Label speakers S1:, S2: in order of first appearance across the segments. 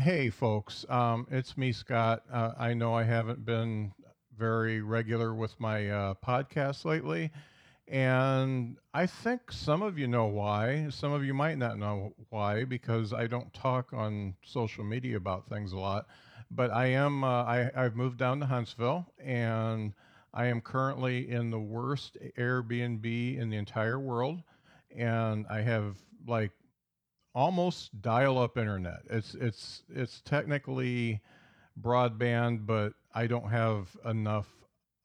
S1: Hey, folks. Um, it's me, Scott. Uh, I know I haven't been very regular with my uh, podcast lately, and I think some of you know why. Some of you might not know why because I don't talk on social media about things a lot. But I am. Uh, I, I've moved down to Huntsville, and I am currently in the worst Airbnb in the entire world, and I have like almost dial-up internet. It's it's it's technically broadband, but I don't have enough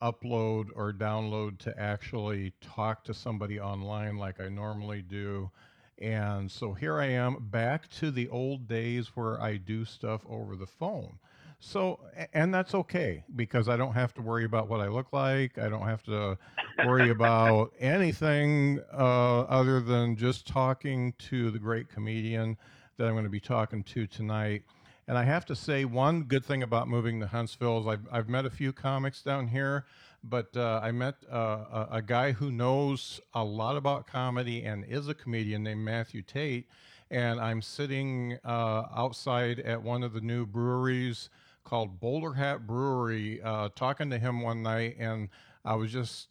S1: upload or download to actually talk to somebody online like I normally do. And so here I am back to the old days where I do stuff over the phone. So, and that's okay because I don't have to worry about what I look like. I don't have to worry about anything uh, other than just talking to the great comedian that I'm going to be talking to tonight. And I have to say, one good thing about moving to Huntsville is I've, I've met a few comics down here, but uh, I met uh, a, a guy who knows a lot about comedy and is a comedian named Matthew Tate. And I'm sitting uh, outside at one of the new breweries called Boulder Hat Brewery, uh, talking to him one night, and I was just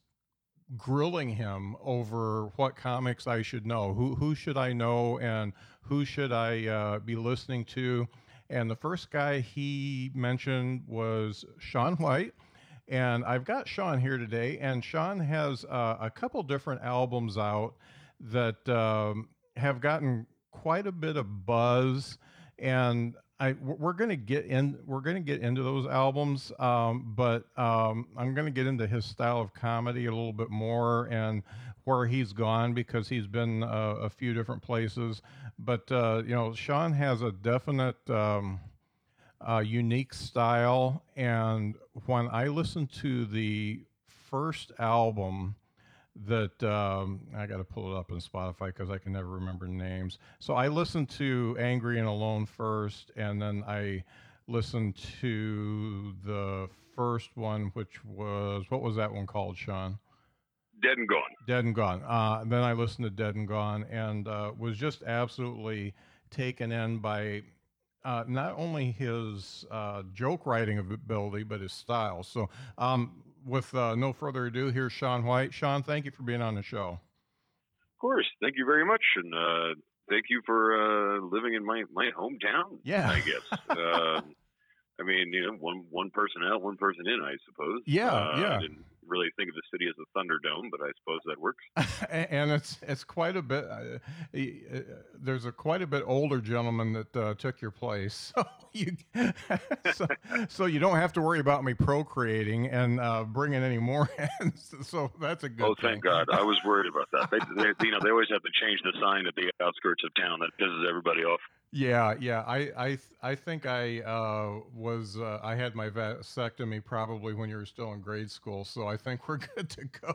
S1: grilling him over what comics I should know. Who who should I know, and who should I uh, be listening to? And the first guy he mentioned was Sean White. And I've got Sean here today, and Sean has uh, a couple different albums out that um, have gotten quite a bit of buzz. And I we're gonna get in we're gonna get into those albums, um, but um, I'm gonna get into his style of comedy a little bit more and where he's gone because he's been uh, a few different places. But uh, you know, Sean has a definite um, uh, unique style, and when I listened to the first album that um, I got to pull it up in Spotify because I can never remember names. So I listened to Angry and Alone first, and then I listened to the first one, which was what was that one called, Sean?
S2: Dead and Gone.
S1: Dead and Gone. Uh, then I listened to Dead and Gone and uh, was just absolutely taken in by uh, not only his uh, joke writing ability, but his style. So um, with uh, no further ado, here's Sean White. Sean, thank you for being on the show.
S2: Of course, thank you very much, and uh, thank you for uh, living in my my hometown.
S1: Yeah,
S2: I guess. uh, I mean, you know, one one person out, one person in, I suppose.
S1: Yeah,
S2: uh,
S1: yeah.
S2: Didn't really think of the city as a Thunderdome, but I suppose that works.
S1: and it's it's quite a bit. Uh, uh, there's a quite a bit older gentleman that uh, took your place, so you so, so, you don't have to worry about me procreating and uh, bringing any more in. so that's a good.
S2: Oh, thank
S1: thing.
S2: God! I was worried about that. They, they, you know, they always have to change the sign at the outskirts of town. That pisses everybody off.
S1: Yeah, yeah. I I I think I uh, was uh, I had my vasectomy probably when you were still in grade school, so I think we're good to go.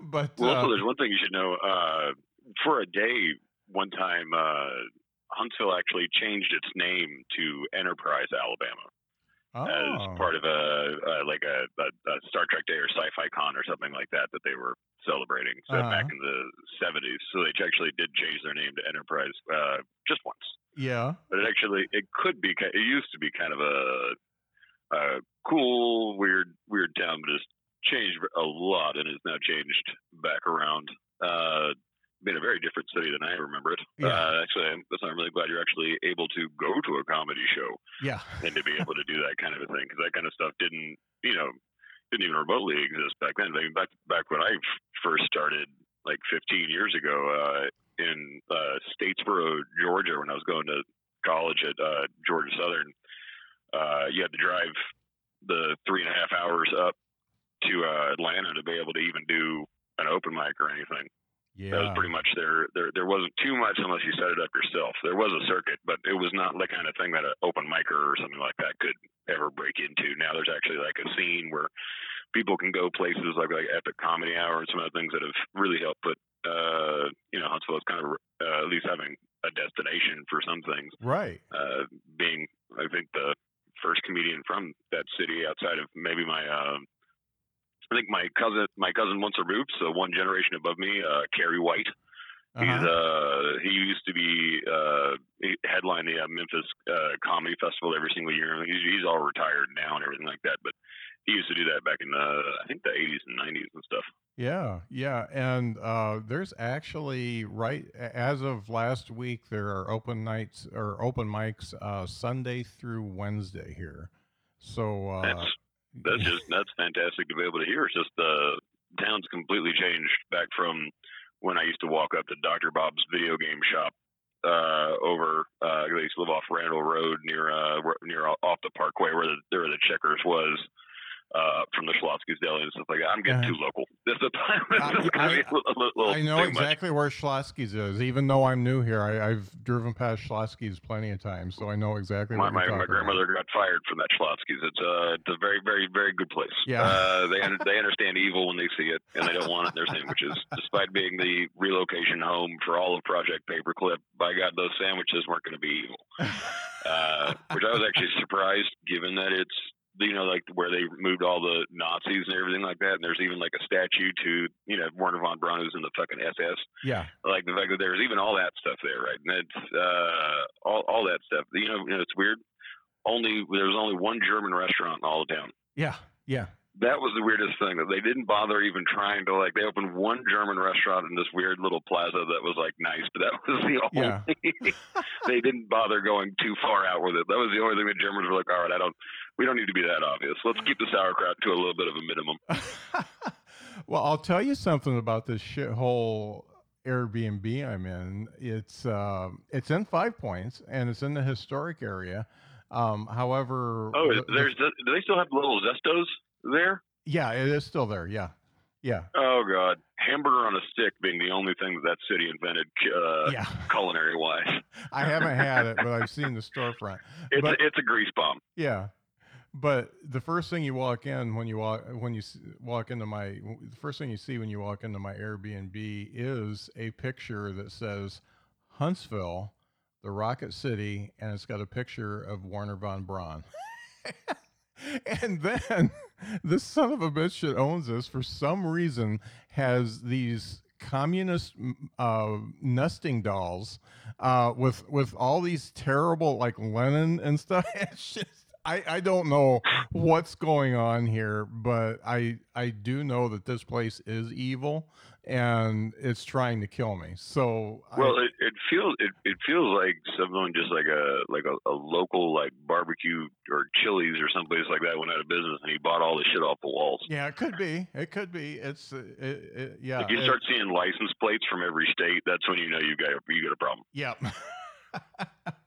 S1: but
S2: well,
S1: uh,
S2: also there's one thing you should know. Uh, for a day, one time, uh, Huntsville actually changed its name to Enterprise, Alabama.
S1: Oh.
S2: As part of a, a like a, a, a, Star Trek Day or Sci-Fi Con or something like that that they were celebrating so
S1: Uh-huh.
S2: back in the 70s. So they actually did change their name to Enterprise uh, just once.
S1: Yeah.
S2: but it actually it could be it used to be kind of a, a cool weird weird town but it's changed a lot and has now changed back around uh been a very different city than I remember it.
S1: Yeah.
S2: Uh, actually, I'm, I'm really glad you're actually able to go to a comedy show
S1: Yeah.
S2: and to be able to do that kind of a thing because that kind of stuff didn't, you know, didn't even remotely exist back then. I mean, back back when I first started, like 15 years ago, uh, in uh, Statesboro, Georgia, when I was going to college at uh, Georgia Southern, uh, you had to drive the three and a half hours up to uh, Atlanta to be able to even do an open mic or anything.
S1: Yeah.
S2: That was pretty much there. There, there wasn't too much unless you set it up yourself. There was a circuit, but it was not the kind of thing that an open micer or something like that could ever break into. Now there's actually like a scene where people can go places like like Epic Comedy Hour and some of the things that have really helped put uh, you know Huntsville is kind of uh, at least having a destination for some things.
S1: right.
S2: Uh, being I think the first comedian from that city outside of maybe my uh, I think my cousin my cousin once removed, so one generation above me, uh, Carrie White. He's
S1: Uh-huh.
S2: uh he used to be uh he headline the uh, Memphis uh, Comedy Festival every single year. He's he's all retired now and everything like that, but he used to do that back in the I think the 80s and 90s and stuff.
S1: Yeah, yeah, and uh, there's actually right as of last week there are open nights or open mics uh, Sunday through Wednesday here. So uh,
S2: That's that's just that's fantastic to be able to hear. It's just the town's completely changed back from when I used to walk up to Dr. Bob's video game shop uh, over. Uh, I used to live off Randall Road near uh, near off the Parkway where the where the Checkers was. Uh, from the Schlotzsky's Deli and stuff like that. I'm getting
S1: Uh-huh.
S2: too local. This is,
S1: I-
S2: this is gonna be
S1: I-
S2: a
S1: I know
S2: too much.
S1: exactly where Schlotzsky's is, even though I'm new here. I, I've driven past Schlotzsky's plenty of times, so I know exactly
S2: My,
S1: what
S2: my, my
S1: talking about.
S2: grandmother got fired from that Schlotzsky's. It's uh, it's a very, very, very good place.
S1: Yeah.
S2: Uh, they they understand evil when they see it, and they don't want it in their sandwiches. Despite being the relocation home for all of Project Paperclip, by God, those sandwiches weren't going to be evil. Uh, which I was actually surprised, given that it's you know like where they moved all the Nazis and everything like that. And there's even like a statue to you know Wernher von Braun who's in the fucking SS
S1: Yeah,
S2: like the fact that there's even all that stuff there, right? And it's uh, all all that stuff. You know, you know, it's weird. Only there's only one German restaurant in all of town.
S1: yeah, yeah.
S2: That was the weirdest thing that they didn't bother even trying to like. They opened one German restaurant in this weird little plaza that was like nice, but that was the only.
S1: Yeah.
S2: they didn't bother going too far out with it. That was the only thing the Germans were like, all right, I don't. We don't need to be that obvious. Let's keep the sauerkraut to a little bit of a minimum.
S1: well, I'll tell you something about this shithole Airbnb I'm in. It's uh, it's in Five Points and it's in the historic area. Um, however,
S2: Oh,
S1: the- the-
S2: do they still have little Zestos there?
S1: yeah, it is still there. Yeah, yeah,
S2: Oh God, hamburger on a stick being the only thing that that city invented, uh,
S1: yeah.
S2: culinary wise.
S1: I haven't had it, but I've seen the storefront.
S2: It's
S1: But-
S2: it's a grease bomb.
S1: Yeah, but the first thing you walk in when you walk when you walk into my the first thing you see when you walk into my Airbnb is a picture that says Huntsville, the Rocket City, and it's got a picture of Wernher von Braun. and then this son of a bitch that owns this for some reason has these communist uh, nesting dolls uh, with with all these terrible like Lenin and stuff. It's just I, I don't know what's going on here, but I I do know that this place is evil and it's trying to kill me. So I-
S2: Well, it, it feels it, it feels like someone just like a like a, a local like barbecue or Chili's or someplace like that went out of business and he bought all the shit off the walls.
S1: yeah, it could be. It could be. It's uh, it, it, yeah.
S2: If you start seeing license plates from every state, that's when you know you got you got a problem.
S1: yeah.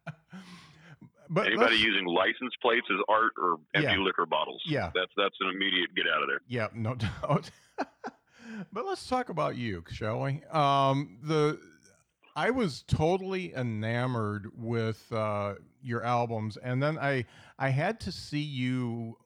S1: but
S2: Anybody using license plates as art or empty
S1: Yeah.
S2: liquor bottles,
S1: Yeah.
S2: that's that's an immediate get out of there.
S1: Yeah, no doubt. but let's talk about you, shall we? Um, the I was totally enamored with uh, your albums, and then I I had to see you.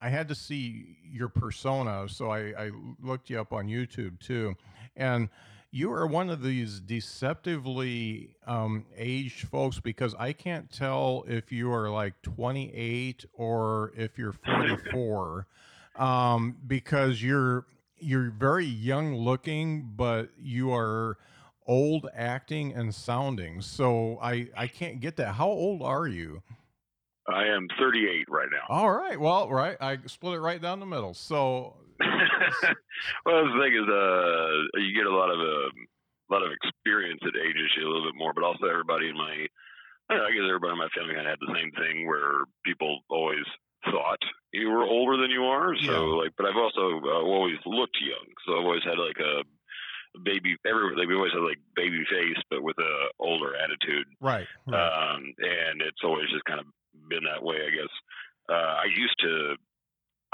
S1: I had to see your persona, so I, I looked you up on YouTube too, and you are one of these deceptively um, aged folks because I can't tell if you are like 28 or if you're 44 um, because you're you're very young looking, but you are old acting and sounding. So I I can't get that. How old are you?
S2: I am 38 right now.
S1: All right. Well, right. I split it right down the middle. So
S2: well, the thing is, uh, you get a lot of um, a lot of experience that ages you a little bit more, but also everybody in my, I, know, I guess everybody in my family kind of had the same thing where people always thought you were older than you are. So
S1: Yeah.
S2: like, but I've also uh, always looked young. So I've always had like a baby. Every like we always had like baby face, but with a older attitude.
S1: right. right.
S2: Um, and it's always just kind of been that way, I guess. Uh, I used to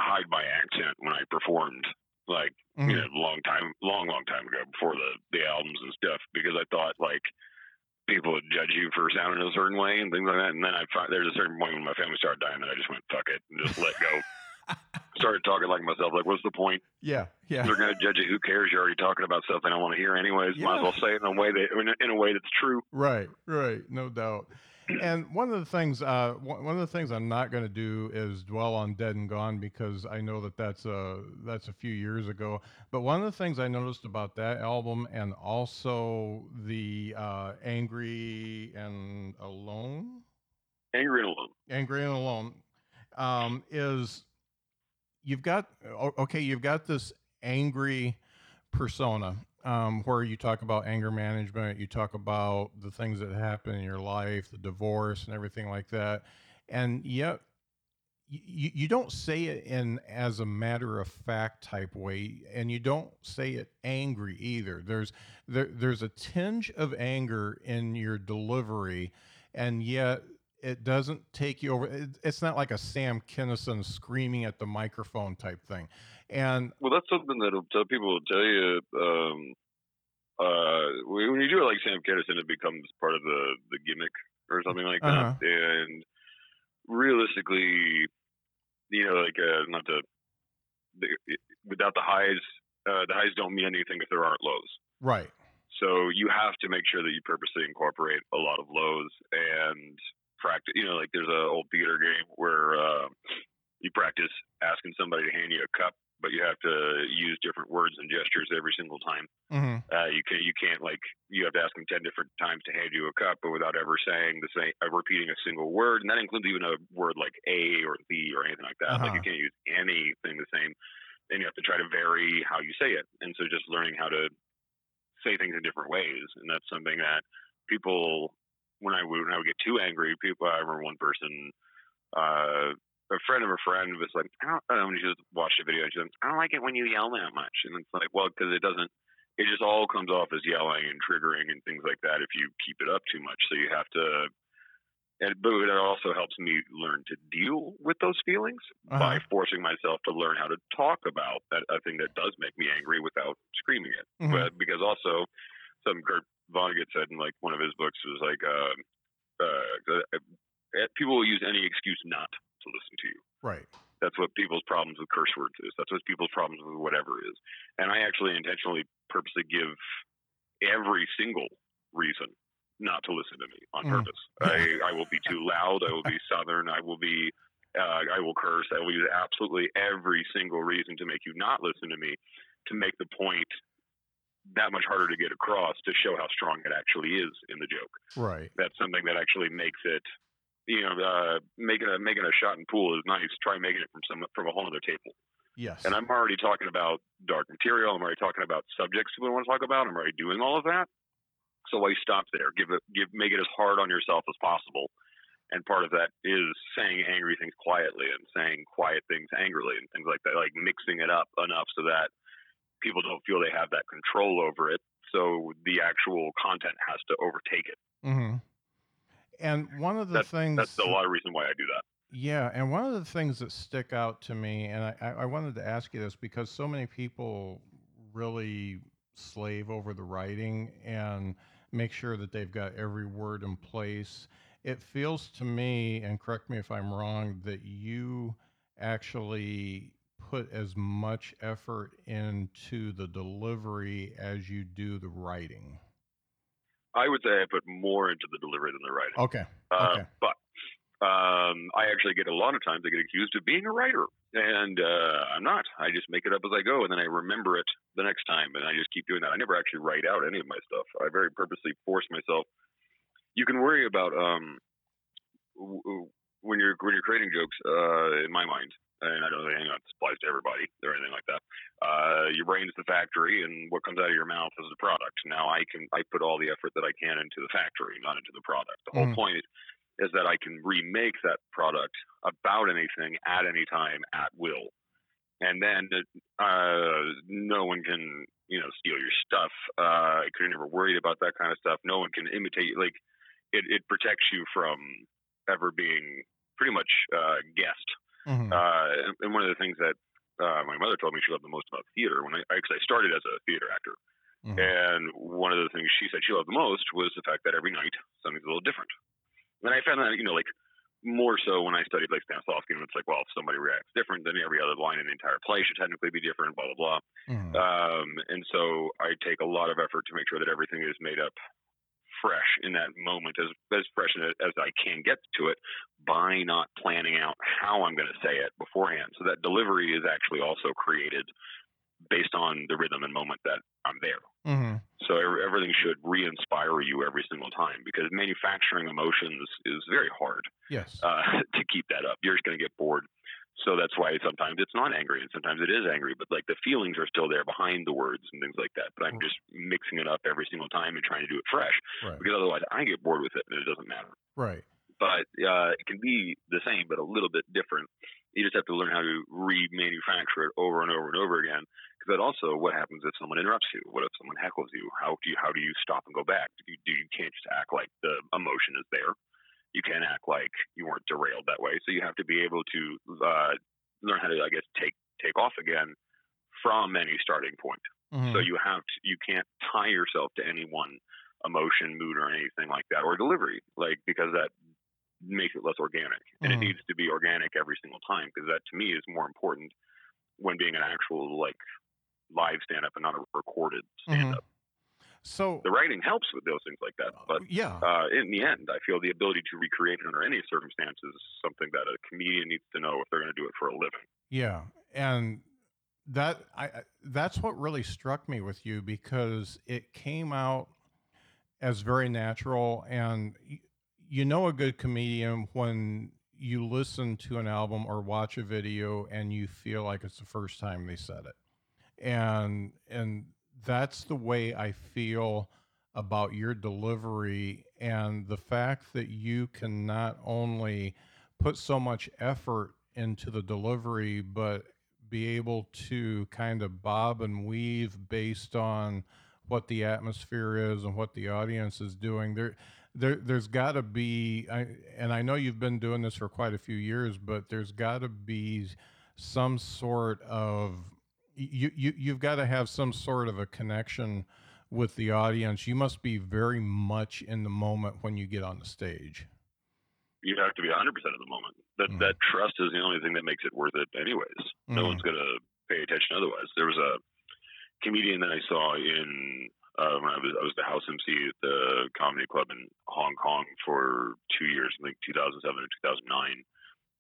S2: hide my accent when I performed, like
S1: Mhm.
S2: you know, long time, long, long time ago, before the the albums and stuff, because I thought like people would judge you for sounding a certain way and things like that. And then I find there's a certain point when my family started dying that I just went fuck it and just let go. Started talking like myself, like what's the point?
S1: yeah. Yeah.
S2: They're gonna judge you. Who cares? You're already talking about stuff they don't want to hear anyways. Might as
S1: Yeah.
S2: well say it in a way that in a, in a way that's true.
S1: Right, right, no doubt. And one of the things, uh, one of the things I'm not going to do is dwell on Dead and Gone because I know that that's a that's a few years ago. But one of the things I noticed about that album and also the uh, Angry and Alone,
S2: Angry and Alone.
S1: Angry and Alone, um, is you've got okay, you've got this angry persona um, where you talk about anger management, you talk about the things that happen in your life, the divorce, and everything like that, and yet you, you don't say it in as a matter of fact type way and you don't say it angry either. There's there, there's a tinge of anger in your delivery and yet it doesn't take you over it, it's not like a sam kinison screaming at the microphone type thing and
S2: Well, that's something that people will tell you. Um, uh, when you do it like Sam Kinison, it becomes part of the the gimmick or something like
S1: Uh-huh.
S2: that. And realistically, you know, like uh, not to the, without the highs, uh, the highs don't mean anything if there aren't lows.
S1: right
S2: So you have to make sure that you purposely incorporate a lot of lows and practice. You know, like there's an old theater game where uh, you practice asking somebody to hand you a cup, but you have to use different words and gestures every single time.
S1: hmm
S2: Uh, you can you can't like you have to ask them ten different times to hand you a cup, but without ever saying the same, uh, repeating a single word, and that includes even a word like a or the or anything like that. Like
S1: Uh-huh.
S2: you can't use anything the same, and you have to try to vary how you say it. And so just learning how to say things in different ways, and that's something that people when I would when I would get too angry, people I remember one person. Uh, a friend of a friend was like, I don't, I don't know, when she just watched a video and she was like, I don't like it when you yell that much. And it's like, well, because it doesn't, it just all comes off as yelling and triggering and things like that if you keep it up too much. So you have to, and but it also helps me learn to deal with those feelings by
S1: Uh-huh.
S2: forcing myself to learn how to talk about that a thing that does make me angry without screaming it.
S1: Mhm.
S2: But because also, some Kurt Vonnegut said in like one of his books was like, uh, uh, uh, people will use any excuse not to listen to you.
S1: right
S2: That's what people's problems with curse words is. That's what people's problems with whatever is. And I actually intentionally purposely give every single reason not to listen to me on
S1: Mm.
S2: purpose. I, I will be too loud. I will be southern. I will be. Uh, I will curse. I will use absolutely every single reason to make you not listen to me, to make the point that much harder to get across to show how strong it actually is in the joke
S1: right
S2: that's something that actually makes it you know uh making a making a shot in pool is nice. Try making it from some from a whole other table.
S1: Yes.
S2: And i'm already talking about dark material. I'm already talking about subjects we want to talk about. I'm already doing all of that. So why stop there? Give it give make it as hard on yourself as possible. And part of that is saying angry things quietly and saying quiet things angrily and things like that like mixing it up enough so that people don't feel they have that control over it. So the actual content has to overtake it.
S1: Hmm and one of the
S2: That's-
S1: things
S2: that's a lot of reason why i do that
S1: Yeah, and one of the things that stick out to me, and I, I I wanted to ask you this because so many people really slave over the writing and make sure that they've got every word in place. It feels to me, and correct me if I'm wrong, that you actually put as much effort into the delivery as you do the writing.
S2: I would say I put more into the delivery than the writing.
S1: Okay.
S2: Uh,
S1: okay.
S2: But um, I actually get a lot of times I get accused of being a writer, and uh, I'm not. I just make it up as I go, and then I remember it the next time, and I just keep doing that. I never actually write out any of my stuff. I very purposely force myself. You can worry about um, w- w- when you're when you're creating jokes. Uh, in my mind, and I don't think that applies to everybody or anything like that. Uh, your brain's the factory, and what comes out of your mouth is the product. Now, I can I put all the effort that I can into the factory, not into the product. The whole
S1: Mhm.
S2: point is that I can remake that product about anything at any time at will, and then uh, no one can you know steal your stuff. Uh, I could never worried about that kind of stuff. No one can imitate. Like it, it protects you from ever being pretty much uh, guessed.
S1: Mhm.
S2: Uh, and- and one of the things that uh, my mother told me she loved the most about theater when I, I started as a theater actor,
S1: Mhm.
S2: and one of the things she said she loved the most was the fact that every night something's a little different. And I found that you know like more so when I studied like Stanislavski, and it's like, well, if somebody reacts different, then every other line in the entire play should technically be different, blah blah blah.
S1: Mhm.
S2: Um, and so I take a lot of effort to make sure that everything is made up fresh in that moment, as as fresh as I can get to it, by not planning out how I'm going to say it beforehand. So that delivery is actually also created based on the rhythm and moment that I'm there.
S1: Mm-hmm.
S2: So everything should re-inspire you every single time because manufacturing emotions is very hard
S1: Yes.
S2: uh, to keep that up. You're just going to get bored. So that's why sometimes it's not angry and sometimes it is angry, but like the feelings are still there behind the words and things like that. But I'm
S1: Mm.
S2: just mixing it up every single time and trying to do it fresh
S1: right.
S2: because otherwise I get bored with it and it doesn't matter.
S1: Right.
S2: But uh, it can be the same, but a little bit different. You just have to learn how to remanufacture it over and over and over again. Because that also, what happens if someone interrupts you? What if someone heckles you? How do you how do you stop and go back? Do you, do you can't just act like the emotion is there. You can't act like you weren't derailed that way. So you have to be able to uh, learn how to, I guess, take take off again from any starting point.
S1: Mhm.
S2: So you have to, you can't tie yourself to any one emotion, mood, or anything like that, or delivery, like because that makes it less organic, and
S1: Mhm.
S2: it needs to be organic every single time because that to me is more important when being an actual like live stand up and not a recorded stand up.
S1: So
S2: The writing helps with those things like that, but
S1: yeah.
S2: uh, in the end, I feel the ability to recreate it under any circumstances is something that a comedian needs to know if they're going to do it for a living.
S1: Yeah, and that I I- that's what really struck me with you because it came out as very natural, and you know a good comedian when you listen to an album or watch a video and you feel like it's the first time they said it, and and that's the way I feel about your delivery and the fact that you can not only put so much effort into the delivery, but be able to kind of bob and weave based on what the atmosphere is and what the audience is doing. There, there, there's got to be, I, and I know you've been doing this for quite a few years, but there's got to be some sort of you, you you've got to have some sort of a connection with the audience. You must be very much in the moment when you get on the stage.
S2: You have to be 100% of the moment. That
S1: Mhm.
S2: that trust is the only thing that makes it worth it, anyways. No
S1: Mhm.
S2: one's going to pay attention otherwise. There was a comedian that I saw in uh, when I was I was the house MC at the comedy club in Hong Kong for two years, I think 2007 and 2009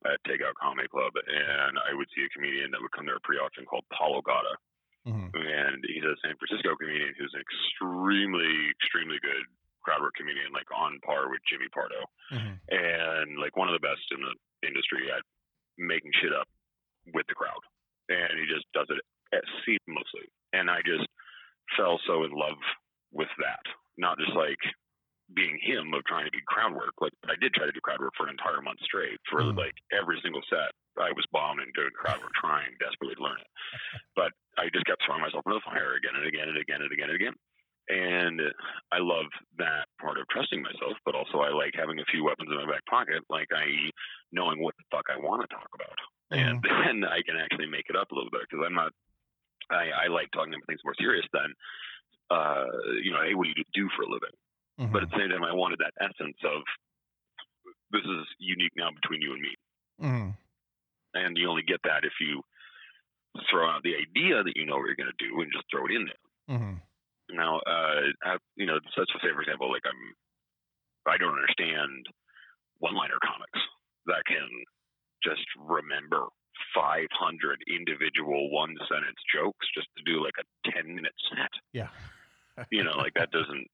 S2: at Takeout Comedy Club, and I would see a comedian that would come there pretty often called Paul Ogata,
S1: Mhm.
S2: and he's a San Francisco comedian who's an extremely extremely good crowd work comedian, like on par with Jimmy Pardo
S1: Mhm.
S2: and like one of the best in the industry at making shit up with the crowd. And he just does it at seamlessly. And I just fell so in love with that. Not just like being him of trying to do crowd work. Like I did try to do crowd work for an entire month straight. For
S1: Mhm.
S2: like every single set, I was bombing doing crowd work, trying desperately to learn it. But I just kept throwing myself into the fire again and again and again and again and again. And I love that part of trusting myself, but also I like having a few weapons in my back pocket, like i.e., knowing what the fuck I want to talk about, and then I can actually make it up a little bit because I'm not. I, I like talking about things more serious than, uh, you know, hey, what do you do for a living?
S1: Mhm.
S2: But at the same time, I wanted that essence of this is unique now between you and me,
S1: Mhm.
S2: and you only get that if you throw out the idea that you know what you're going to do and just throw it in there.
S1: Mhm.
S2: Now, uh, I, you know, such to say, for example, like I'm, I don't understand one-liner comics that can just remember 500 individual one-sentence jokes just to do like a 10-minute set.
S1: Yeah.
S2: You know, like that doesn't.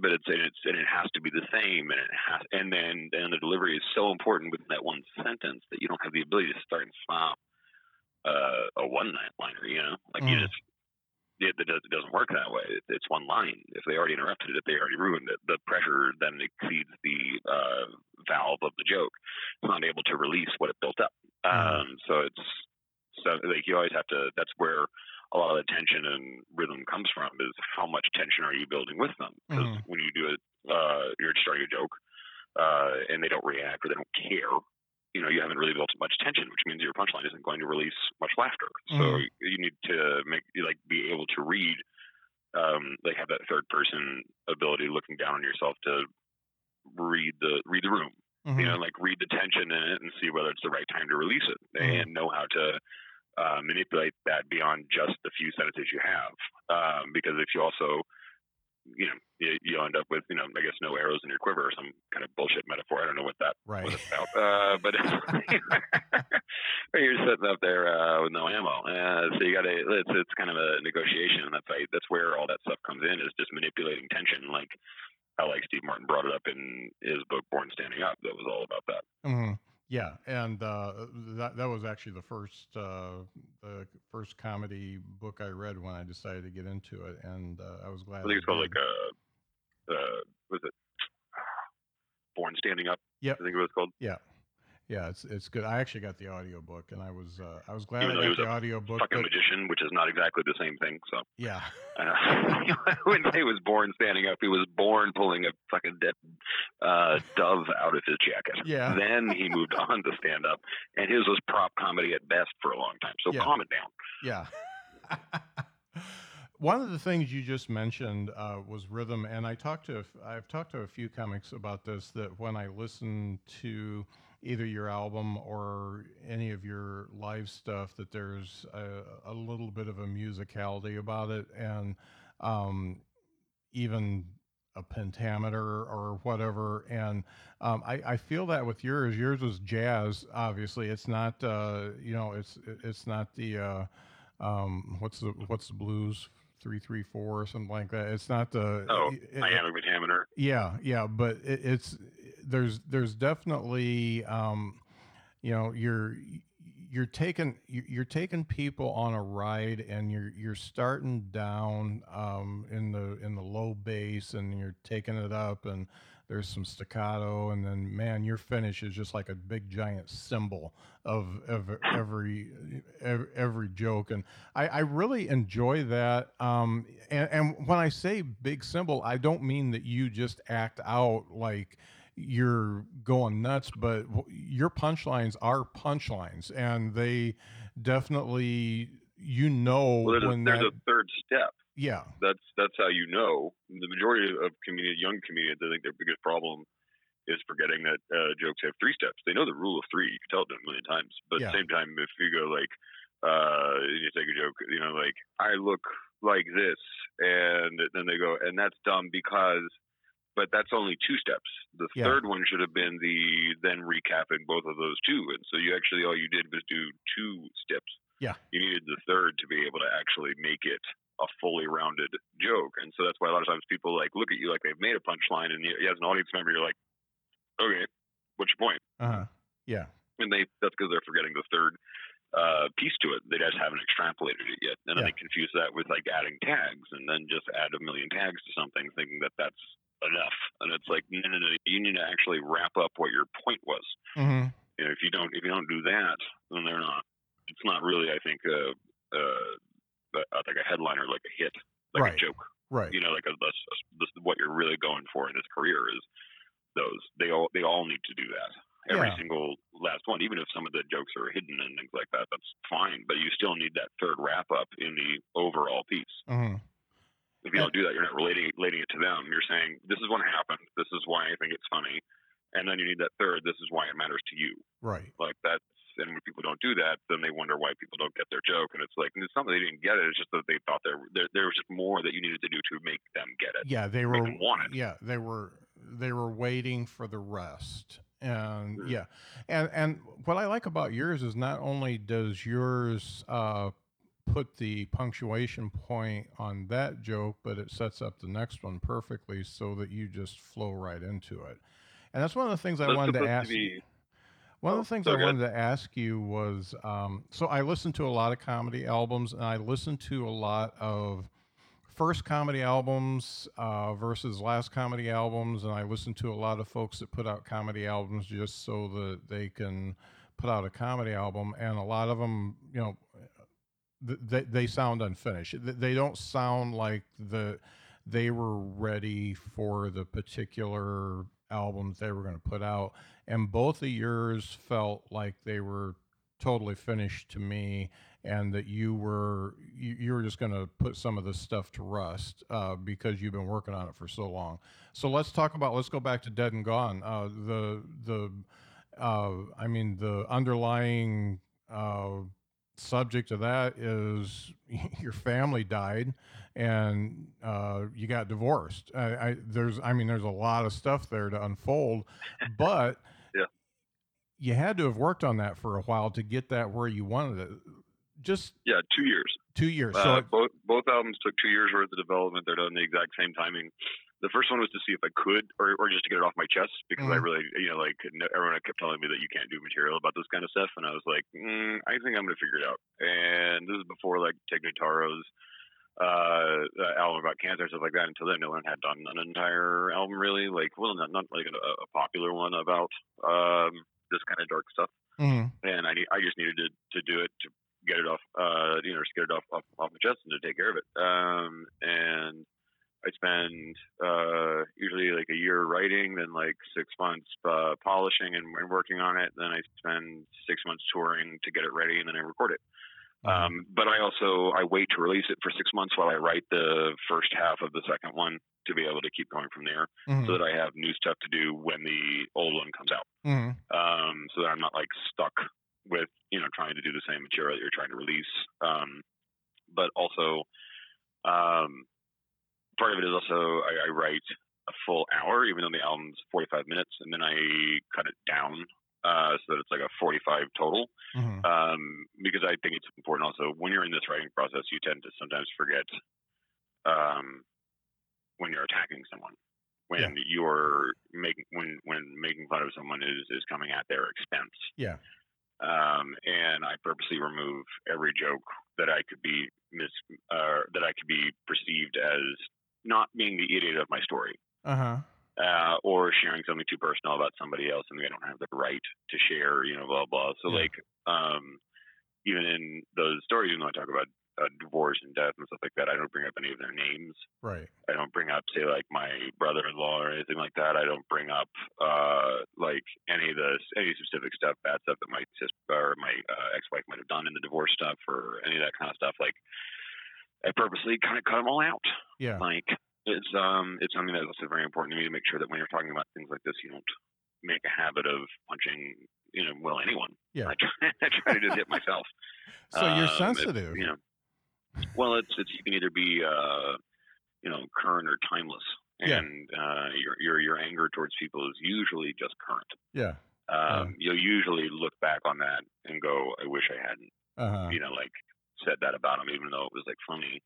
S2: But it's and it's and it has to be the same, and it has, and then and the delivery is so important within that one sentence that you don't have the ability to start and stop uh, a one-liner. You know, like you
S1: Mm.
S2: just it, it, does, it doesn't work that way. It, it's one line. If they already interrupted it, they already ruined it. The pressure then exceeds the uh, valve of the joke. It's not able to release what it built up. Um, so it's so like you always have to. That's where a lot of the tension and rhythm comes from. Is how much tension are you building with them? Because
S1: Mhm.
S2: when you do it, uh, you're starting a joke, uh, and they don't react or they don't care. You know, you haven't really built much tension, which means your punchline isn't going to release much laughter. So
S1: Mhm.
S2: you need to make like be able to read, um, like have that third person ability, looking down on yourself to read the read the room.
S1: Mhm.
S2: You know, like read the tension in it and see whether it's the right time to release it,
S1: Mhm.
S2: and know how to uh, manipulate that beyond just the few sentences you have. Um, because if you also you know, you, you end up with, you know, I guess no arrows in your quiver or some kind of bullshit metaphor. I don't know what that
S1: Right.
S2: was about. Uh, but you're sitting up there uh, with no ammo. Uh, so you got to, it's, it's kind of a negotiation in that fight. That's where all that stuff comes in is just manipulating tension. Like, how like Steve Martin brought it up in his book Born Standing Up. That was all about that.
S1: Mm hmm Yeah, and uh, that that was actually the first uh, the first comedy book I read when I decided to get into it, and uh, I was glad.
S2: I think it's called like uh, uh, was it Born Standing Up?
S1: Yeah,
S2: I think it was called.
S1: Yeah, yeah, it's it's good. I actually got the audiobook, and I was uh, I was glad
S2: Even
S1: I got
S2: was
S1: the
S2: a
S1: audiobook.
S2: Fucking
S1: But,
S2: magician, which is not exactly the same thing. So
S1: yeah,
S2: uh, I wouldn't say he was born standing up. He was born pulling a fucking dead uh, dove out of his jacket.
S1: Yeah.
S2: Then he moved on to stand up, and his was prop comedy at best for a long time. So
S1: Yeah.
S2: calm it down.
S1: yeah. One of the things you just mentioned uh, was rhythm, and I talked to I've talked to a few comics about this. That when I listen to either your album or any of your live stuff, that there's a, a little bit of a musicality about it, and um, even a pentameter or whatever. And um, I, I feel that with yours, yours was jazz. Obviously, it's not. Uh, you know, it's it's not the. Uh, um, what's the what's the blues three three four or something like that. It's not the.
S2: Oh,
S1: it-
S2: iambic pentameter.
S1: yeah, yeah, but it, it's there's there's definitely um, you know you're you're taking you- you're taking people on a ride and you're you're starting down um, in the in the low bass and you're taking it up and there's some staccato and then man your finish is just like a big giant cymbal of, of every every, every joke. And I, I really enjoy that um, and, and when I say big cymbal I don't mean that you just act out like you're going nuts but your punchlines are punchlines and they definitely you know
S2: Well, there's, a, there's
S1: that
S2: a third step.
S1: yeah
S2: That's that's how you know. The majority of comedians, young comedians, I think their biggest problem is forgetting that uh, jokes have three steps. They know the rule of three. You can tell it a million times. But
S1: Yeah.
S2: at the same time, if you go like, uh, you take a joke, you know, like I look like this, and then they go, and that's dumb because. But that's only two steps. The
S1: Yeah.
S2: third one should have been the then recapping both of those two. And so you actually all you did was do two steps.
S1: Yeah.
S2: You needed the third to be able to actually make it a fully rounded joke. And so that's why a lot of times people like look at you like they've made a punchline, and you, as an audience member, you're like, okay, what's your point?
S1: uh-huh yeah
S2: And they that's because they're forgetting the third uh, piece to it. They just haven't extrapolated it yet, and then
S1: Yeah.
S2: they confuse that with like adding tags, and then just add a million tags to something, thinking that that's enough. And it's like, no, no, no. You need to actually wrap up what your point was.
S1: hmm
S2: You know, if you don't if you don't do that, then they're not. It's not really, I think, uh, uh, like a headliner, like a hit, like
S1: Right.
S2: a joke
S1: right
S2: you know, like a, a, a- what you're really going for in this career is those. They all they all need to do that. Every
S1: Yeah.
S2: single last one, even if some of the jokes are hidden and things like that, that's fine. But you still need that third wrap up in the overall piece.
S1: hmm
S2: If you don't do that, you're not relating relating it to them. You're saying this is what happened. This is why I think it's funny, and then you need that third. This is why it matters to you.
S1: right
S2: Like that's and when people don't do that, then they wonder why people don't get their joke. And it's like it's something they didn't get it. It's just that they thought there there, there was just more that you needed to do to make them get it.
S1: yeah they were
S2: them want it.
S1: yeah they were they were waiting for the rest and
S2: Mhm.
S1: yeah and and what i like about yours is not only does yours uh put the punctuation point on that joke but it sets up the next one perfectly so that you just flow right into it and that's one of the things i
S2: That's
S1: wanted to ask
S2: to be
S1: one of
S2: Oh,
S1: the things
S2: so
S1: I
S2: good.
S1: wanted to ask you was um, so I listened to a lot of comedy albums and I listened to a lot of first comedy albums uh, versus last comedy albums, and I listened to a lot of folks that put out comedy albums just so that they can put out a comedy album, and a lot of them, you know, they, they sound unfinished. They don't sound like the they were ready for the particular albums they were going to put out. And both of yours felt like they were totally finished to me and that you were you, you were just going to put some of this stuff to rust uh, because you've been working on it for so long. So let's talk about let's go back to dead and gone. Uh, the the uh, i mean the underlying uh, subject of that is your family died and uh, you got divorced. I, I, there's, I mean, there's a lot of stuff there to unfold, but
S2: Yeah.
S1: you had to have worked on that for a while to get that where you wanted it. Just
S2: Yeah, two years.
S1: two years.
S2: Uh,
S1: so,
S2: both both albums took two years worth of development. They're done the exact same timing. The first one was to see if I could, or, or just to get it off my chest, because I
S1: Mhm.
S2: really, you know, like everyone kept telling me that you can't do material about this kind of stuff, and I was like, mm, I think I'm gonna figure it out. And this is before like Tig Notaro's uh, uh, album about cancer and stuff like that. Until then, no one had done an entire album really, like well, not not like a, a popular one about um, this kind of dark stuff
S1: Mhm.
S2: and I I just needed to, to do it to get it off, uh, you know, just get it off, off off my chest and to take care of it. Um, and I spend uh, usually like a year writing, then like six months uh, polishing and, and working on it. Then I spend six months touring to get it ready, and then I record it. Um, but I also I wait to release it for six months while I write the first half of the second one to be able to keep going from there,
S1: Mhm.
S2: so that I have new stuff to do when the old one comes out
S1: Mhm.
S2: um, so that I'm not like stuck with you know trying to do the same material that you're trying to release. Um, but also, um, part of it is also I, I write a full hour, even though the album's 45 minutes, and then I cut it down uh, so that it's like a 45 total.
S1: Mhm.
S2: Um, because I think it's important also when you're in this writing process, you tend to sometimes forget um, when you're attacking someone. When you're making when when making fun of someone is is coming at their expense,
S1: Yeah.
S2: um, and I purposely remove every joke that I could be mis uh, that I could be perceived as not being the idiot of my story,
S1: Uh huh.
S2: uh, or sharing something too personal about somebody else, and they don't have the right to share, you know, blah blah. So
S1: Yeah.
S2: like, um, even in those stories, you know, I talk about uh, divorce and death and stuff like that. I don't bring up any of their names.
S1: Right.
S2: I don't bring up, say, like my brother-in-law or anything like that. I don't bring up uh, like any of the any specific stuff, bad stuff that my sister or my uh, ex-wife might have done in the divorce stuff or any of that kind of stuff. Like, I purposely kind of cut them all out.
S1: Yeah.
S2: Like, it's um, it's something that's also very important to me to make sure that when you're talking about things like this, you don't make a habit of punching, you know, well anyone.
S1: Yeah.
S2: I try, I try to just hit myself.
S1: So you're
S2: Um, it-
S1: sensitive.
S2: you know, well, it's it's you can either be uh, you know current or timeless,
S1: Yeah.
S2: and uh, your your your anger towards people is usually just current.
S1: Yeah.
S2: Um, You'll usually look back on that and go, "I wish I hadn't,"
S1: Uh huh.
S2: you know, like said that about him, even though it was like funny.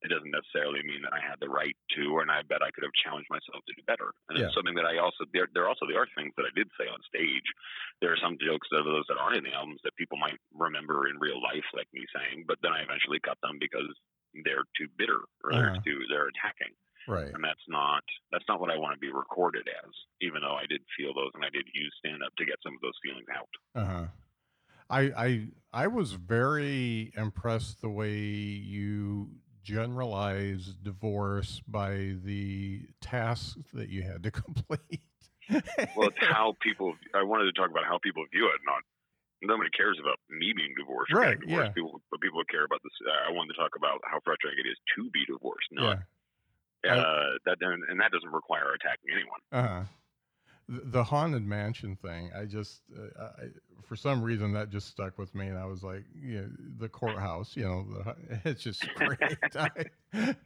S2: It doesn't necessarily mean that I had the right to, or and I bet I could have challenged myself to do better. And
S1: Yeah.
S2: it's something that I also there there also there are things that I did say on stage. There are some jokes of those that aren't in the albums that people might remember in real life, like me saying, but then I eventually cut them because they're too bitter or
S1: Uh-huh.
S2: they're too they're attacking,
S1: Right.
S2: and that's not that's not what I want to be recorded as. Even though I did feel those and I did use stand up to get some of those feelings out.
S1: Uh huh. I I I was very impressed the way you generalize divorce by the tasks that you had to complete.
S2: Well, it's how people. I wanted to talk about how people view it. Not nobody cares about me being divorced.
S1: Right,
S2: divorced.
S1: yeah.
S2: People, but people care about this. Uh, I wanted to talk about how frustrating it is to be divorced.
S1: yeah.
S2: Not
S1: I-
S2: uh, that, and, and that doesn't require attacking anyone.
S1: Uh huh. The, haunted mansion thing, I just, uh, I, for some reason, that just stuck with me, and I was like, you know, the courthouse, you know, the, it's just great. I,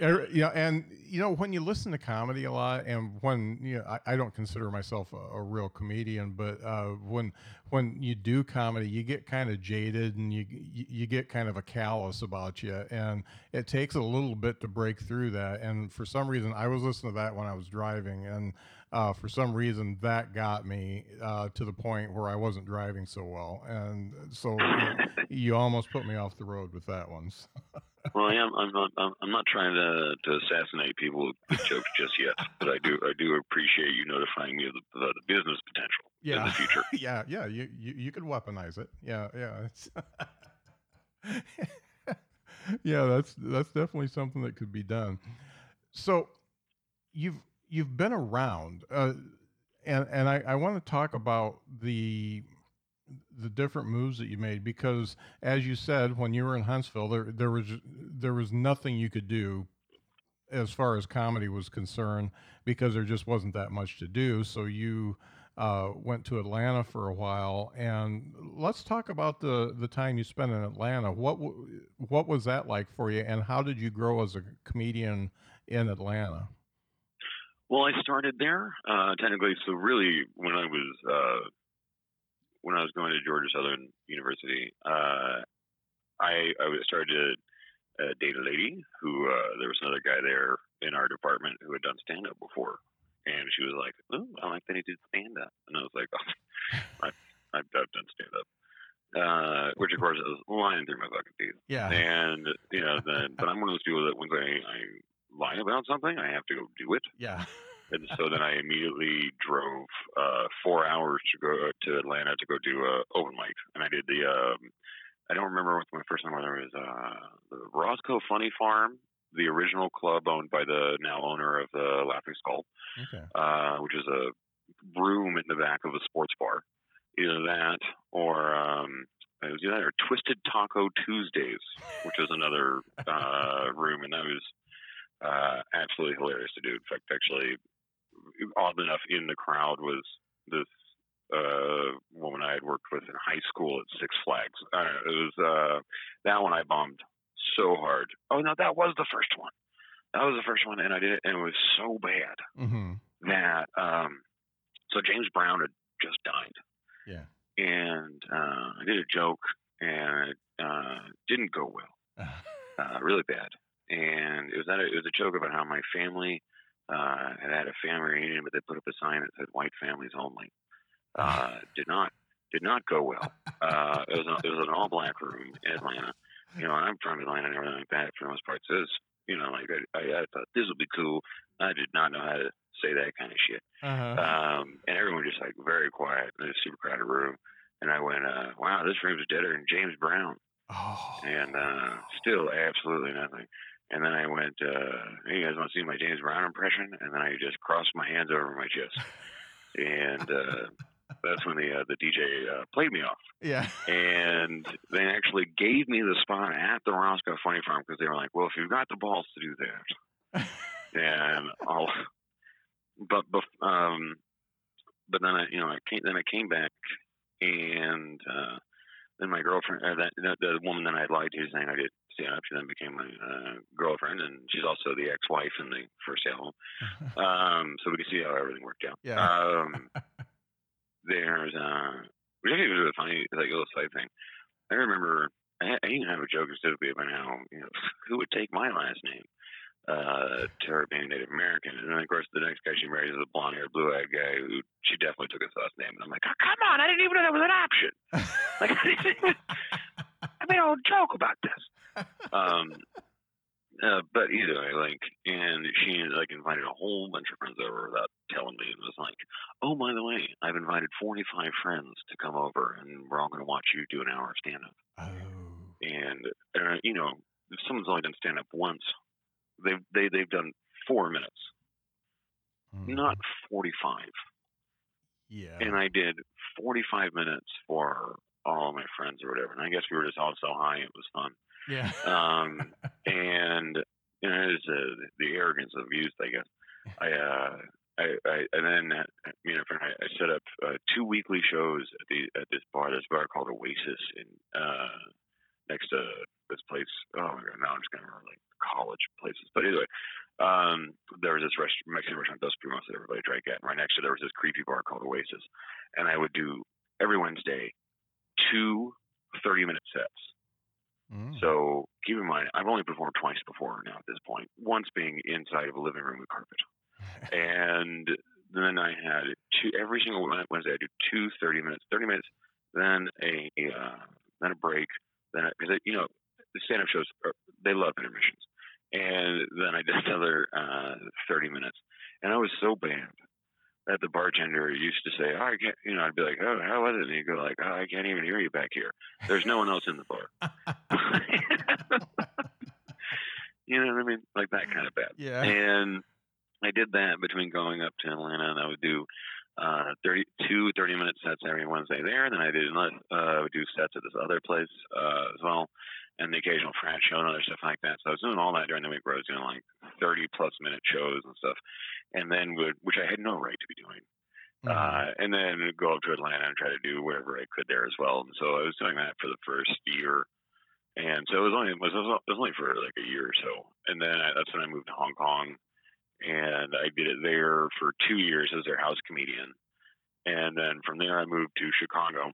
S1: er, you know, and you know, when you listen to comedy a lot, and when you know, I, I don't consider myself a, a real comedian, but uh, when when you do comedy, you get kind of jaded, and you you get kind of a callous about you, and it takes a little bit to break through that. And for some reason, I was listening to that when I was driving, and uh, for some reason that got me uh, to the point where I wasn't driving so well, and so you, almost put me off the road with that one. So-
S2: Well, I am. I'm not. I'm, not trying to, to assassinate people with jokes just yet, but I do. I do appreciate you notifying me of the, the, the business potential in
S1: Yeah.
S2: the future.
S1: yeah, yeah, you, you you could weaponize it. Yeah, yeah. Yeah, that's that's definitely something that could be done. So you've you've been around, uh, and and I, I want to talk about the the different moves that you made because, as you said, when you were in Huntsville, there there was there was nothing you could do as far as comedy was concerned because there just wasn't that much to do. So you uh, went to Atlanta for a while, and let's talk about the the time you spent in Atlanta. What w- what was that like for you, and how did you grow as a comedian in Atlanta?
S2: Well, I started there uh, technically. So really, when I was uh, when I was going to Georgia Southern University, uh, I I started to uh, date a lady who uh, there was another guy there in our department who had done stand up before, and she was like, "Oh, I like that he did stand up," and I was like, oh, I've, I've done stand up." Uh, which of course is lying through my fucking teeth.
S1: Yeah.
S2: And you know, then, but I'm one of those people that once I, I lie about something, I have to go do it.
S1: Yeah.
S2: And so then I immediately drove uh, four hours to go to Atlanta to go do a open mic, and I did the. Um, I don't remember what my first time was. Uh, the Roswell Funny Farm the original club owned by the now owner of the Laughing Skull,
S1: Okay.
S2: uh, which is a room in the back of a sports bar. Either that or um, it was either that or Twisted Taco Tuesdays, which was another uh, room, and that was uh, absolutely hilarious to do. In fact, actually, oddly enough, in the crowd was this uh, woman I had worked with in high school at Six Flags. I don't know, it was uh, that one I bombed so hard. Oh no, that was the first one. That was the first one, and I did it, and it was so bad
S1: Mm-hmm.
S2: that um, so James Brown had just died,
S1: Yeah.
S2: and uh, I did a joke, and it uh, didn't go well, uh, really bad. And it was that it was a joke about how my family uh, had had a family reunion, but they put up a sign that said "white families only." Uh, did not did not go well. Uh, it was a, it was an all black room in Atlanta. You know, I'm from Atlanta and everything like that for the most part. So it's, you know, like I, I, I thought this would be cool. I did not know how to say that kind of shit.
S1: uh-huh.
S2: Um, and everyone just like very quiet in a super crowded room. And I went, uh, wow, this room's deader than James Brown.
S1: oh.
S2: And uh, still absolutely nothing. And then I went, uh, hey, you guys want to see my James Brown impression? And then I just crossed my hands over my chest. And uh, that's when the uh, the DJ uh, played me off.
S1: Yeah.
S2: And they actually gave me the spot at the Roswell Funny Farm because they were like, well, if you've got the balls to do that, and I'll. But bef- um, but then I you know I came then I came back and uh, then my girlfriend uh, that the, the woman that I lied to saying I did stand up she then became my uh, girlfriend and she's also the ex-wife in the first album. Um, so we can see how everything worked out.
S1: Yeah.
S2: Um, there's uh, which actually was a funny like little side thing. I remember I, I even have a joke of about how you know who would take my last name uh, to her being Native American, and then of course the next guy she married is a blonde haired, blue eyed guy who she definitely took his last name, and I'm like, oh, come on, I didn't even know that was an option. Like I didn't even, I made a whole joke about this. Um, uh, but either way, like, and she like invited a whole bunch of friends over without telling me. It was like, oh, by the way, I've invited 45 friends to come over, and we're all going to watch you do an hour of stand up.
S1: oh.
S2: And uh, you know, if someone's only done stand up once, they've they they've done four minutes,
S1: Mhm.
S2: not 45.
S1: Yeah.
S2: And I did 45 minutes for all my friends or whatever. And I guess we were just all so high, it was fun.
S1: yeah.
S2: um, and you know, it's uh, the arrogance of youth, I guess. I, uh, I, I, and then uh, me and a friend, I, I set up uh, two weekly shows at the at this bar, this bar called Oasis, in uh, next to this place. Oh my god, now I'm just gonna remember like college places. But anyway, um, there was this rest- Mexican restaurant, Dos Primos, that everybody drank at. And right next to there was this creepy bar called Oasis, and I would do every Wednesday two 30 minute sets.
S1: Mm.
S2: So keep in mind, I've only performed twice before now at this point. Once being inside of a living room with carpet, and then I had two every single Wednesday. I do two 30 minutes, 30 minutes, then a uh, then a break, then because you know the stand up shows are, they love intermissions, and then I did another uh, 30 minutes, and I was so bad that the bartender used to say, "Oh, I can't," you know, I'd be like, "Oh, how was it?" And he'd go like, "Oh, I can't even hear you back here. There's no one else in the bar." you know what I mean? Like that kind of bad.
S1: yeah.
S2: And I did that between going up to Atlanta, and I would do uh, 32 30 minute sets every Wednesday there. And then I did another, uh, do sets at this other place uh, as well, and the occasional frat show and other stuff like that. So I was doing all that during the week where I was doing like 30 plus minute shows and stuff, and then would, which I had no right to be doing.
S1: Mhm.
S2: uh, and then go up to Atlanta and try to do whatever I could there as well. And so I was doing that for the first year, and so it was only it was, it was only for like a year or so, and then I, that's when I moved to Hong Kong, and I did it there for two years as their house comedian, and then from there I moved to Chicago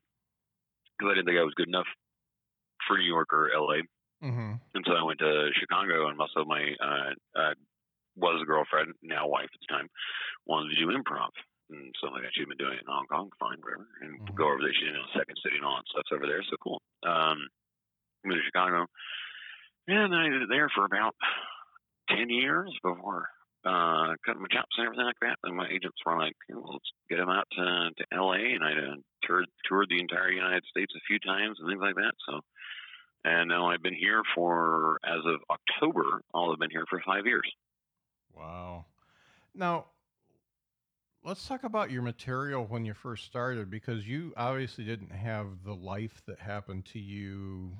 S2: because I didn't think I was good enough for New York or LA,
S1: Mhm.
S2: and so I went to Chicago, and also my uh, uh, was a girlfriend, now wife at the time, wanted to do improv. And so like that she'd been doing it in Hong Kong, fine, whatever. And
S1: Mhm.
S2: go over there. She didn't know Second City and all that stuff's over there, so cool. Um, moved to Chicago, and I did it there for about ten years before uh, cutting my chops and everything like that. And my agents were like, well, "Let's get him out to, to L.A." And I uh, toured toured the entire United States a few times and things like that. So, and now I've been here for as of October. I'll have been here for five years.
S1: Wow. Now, let's talk about your material when you first started because you obviously didn't have the life that happened to you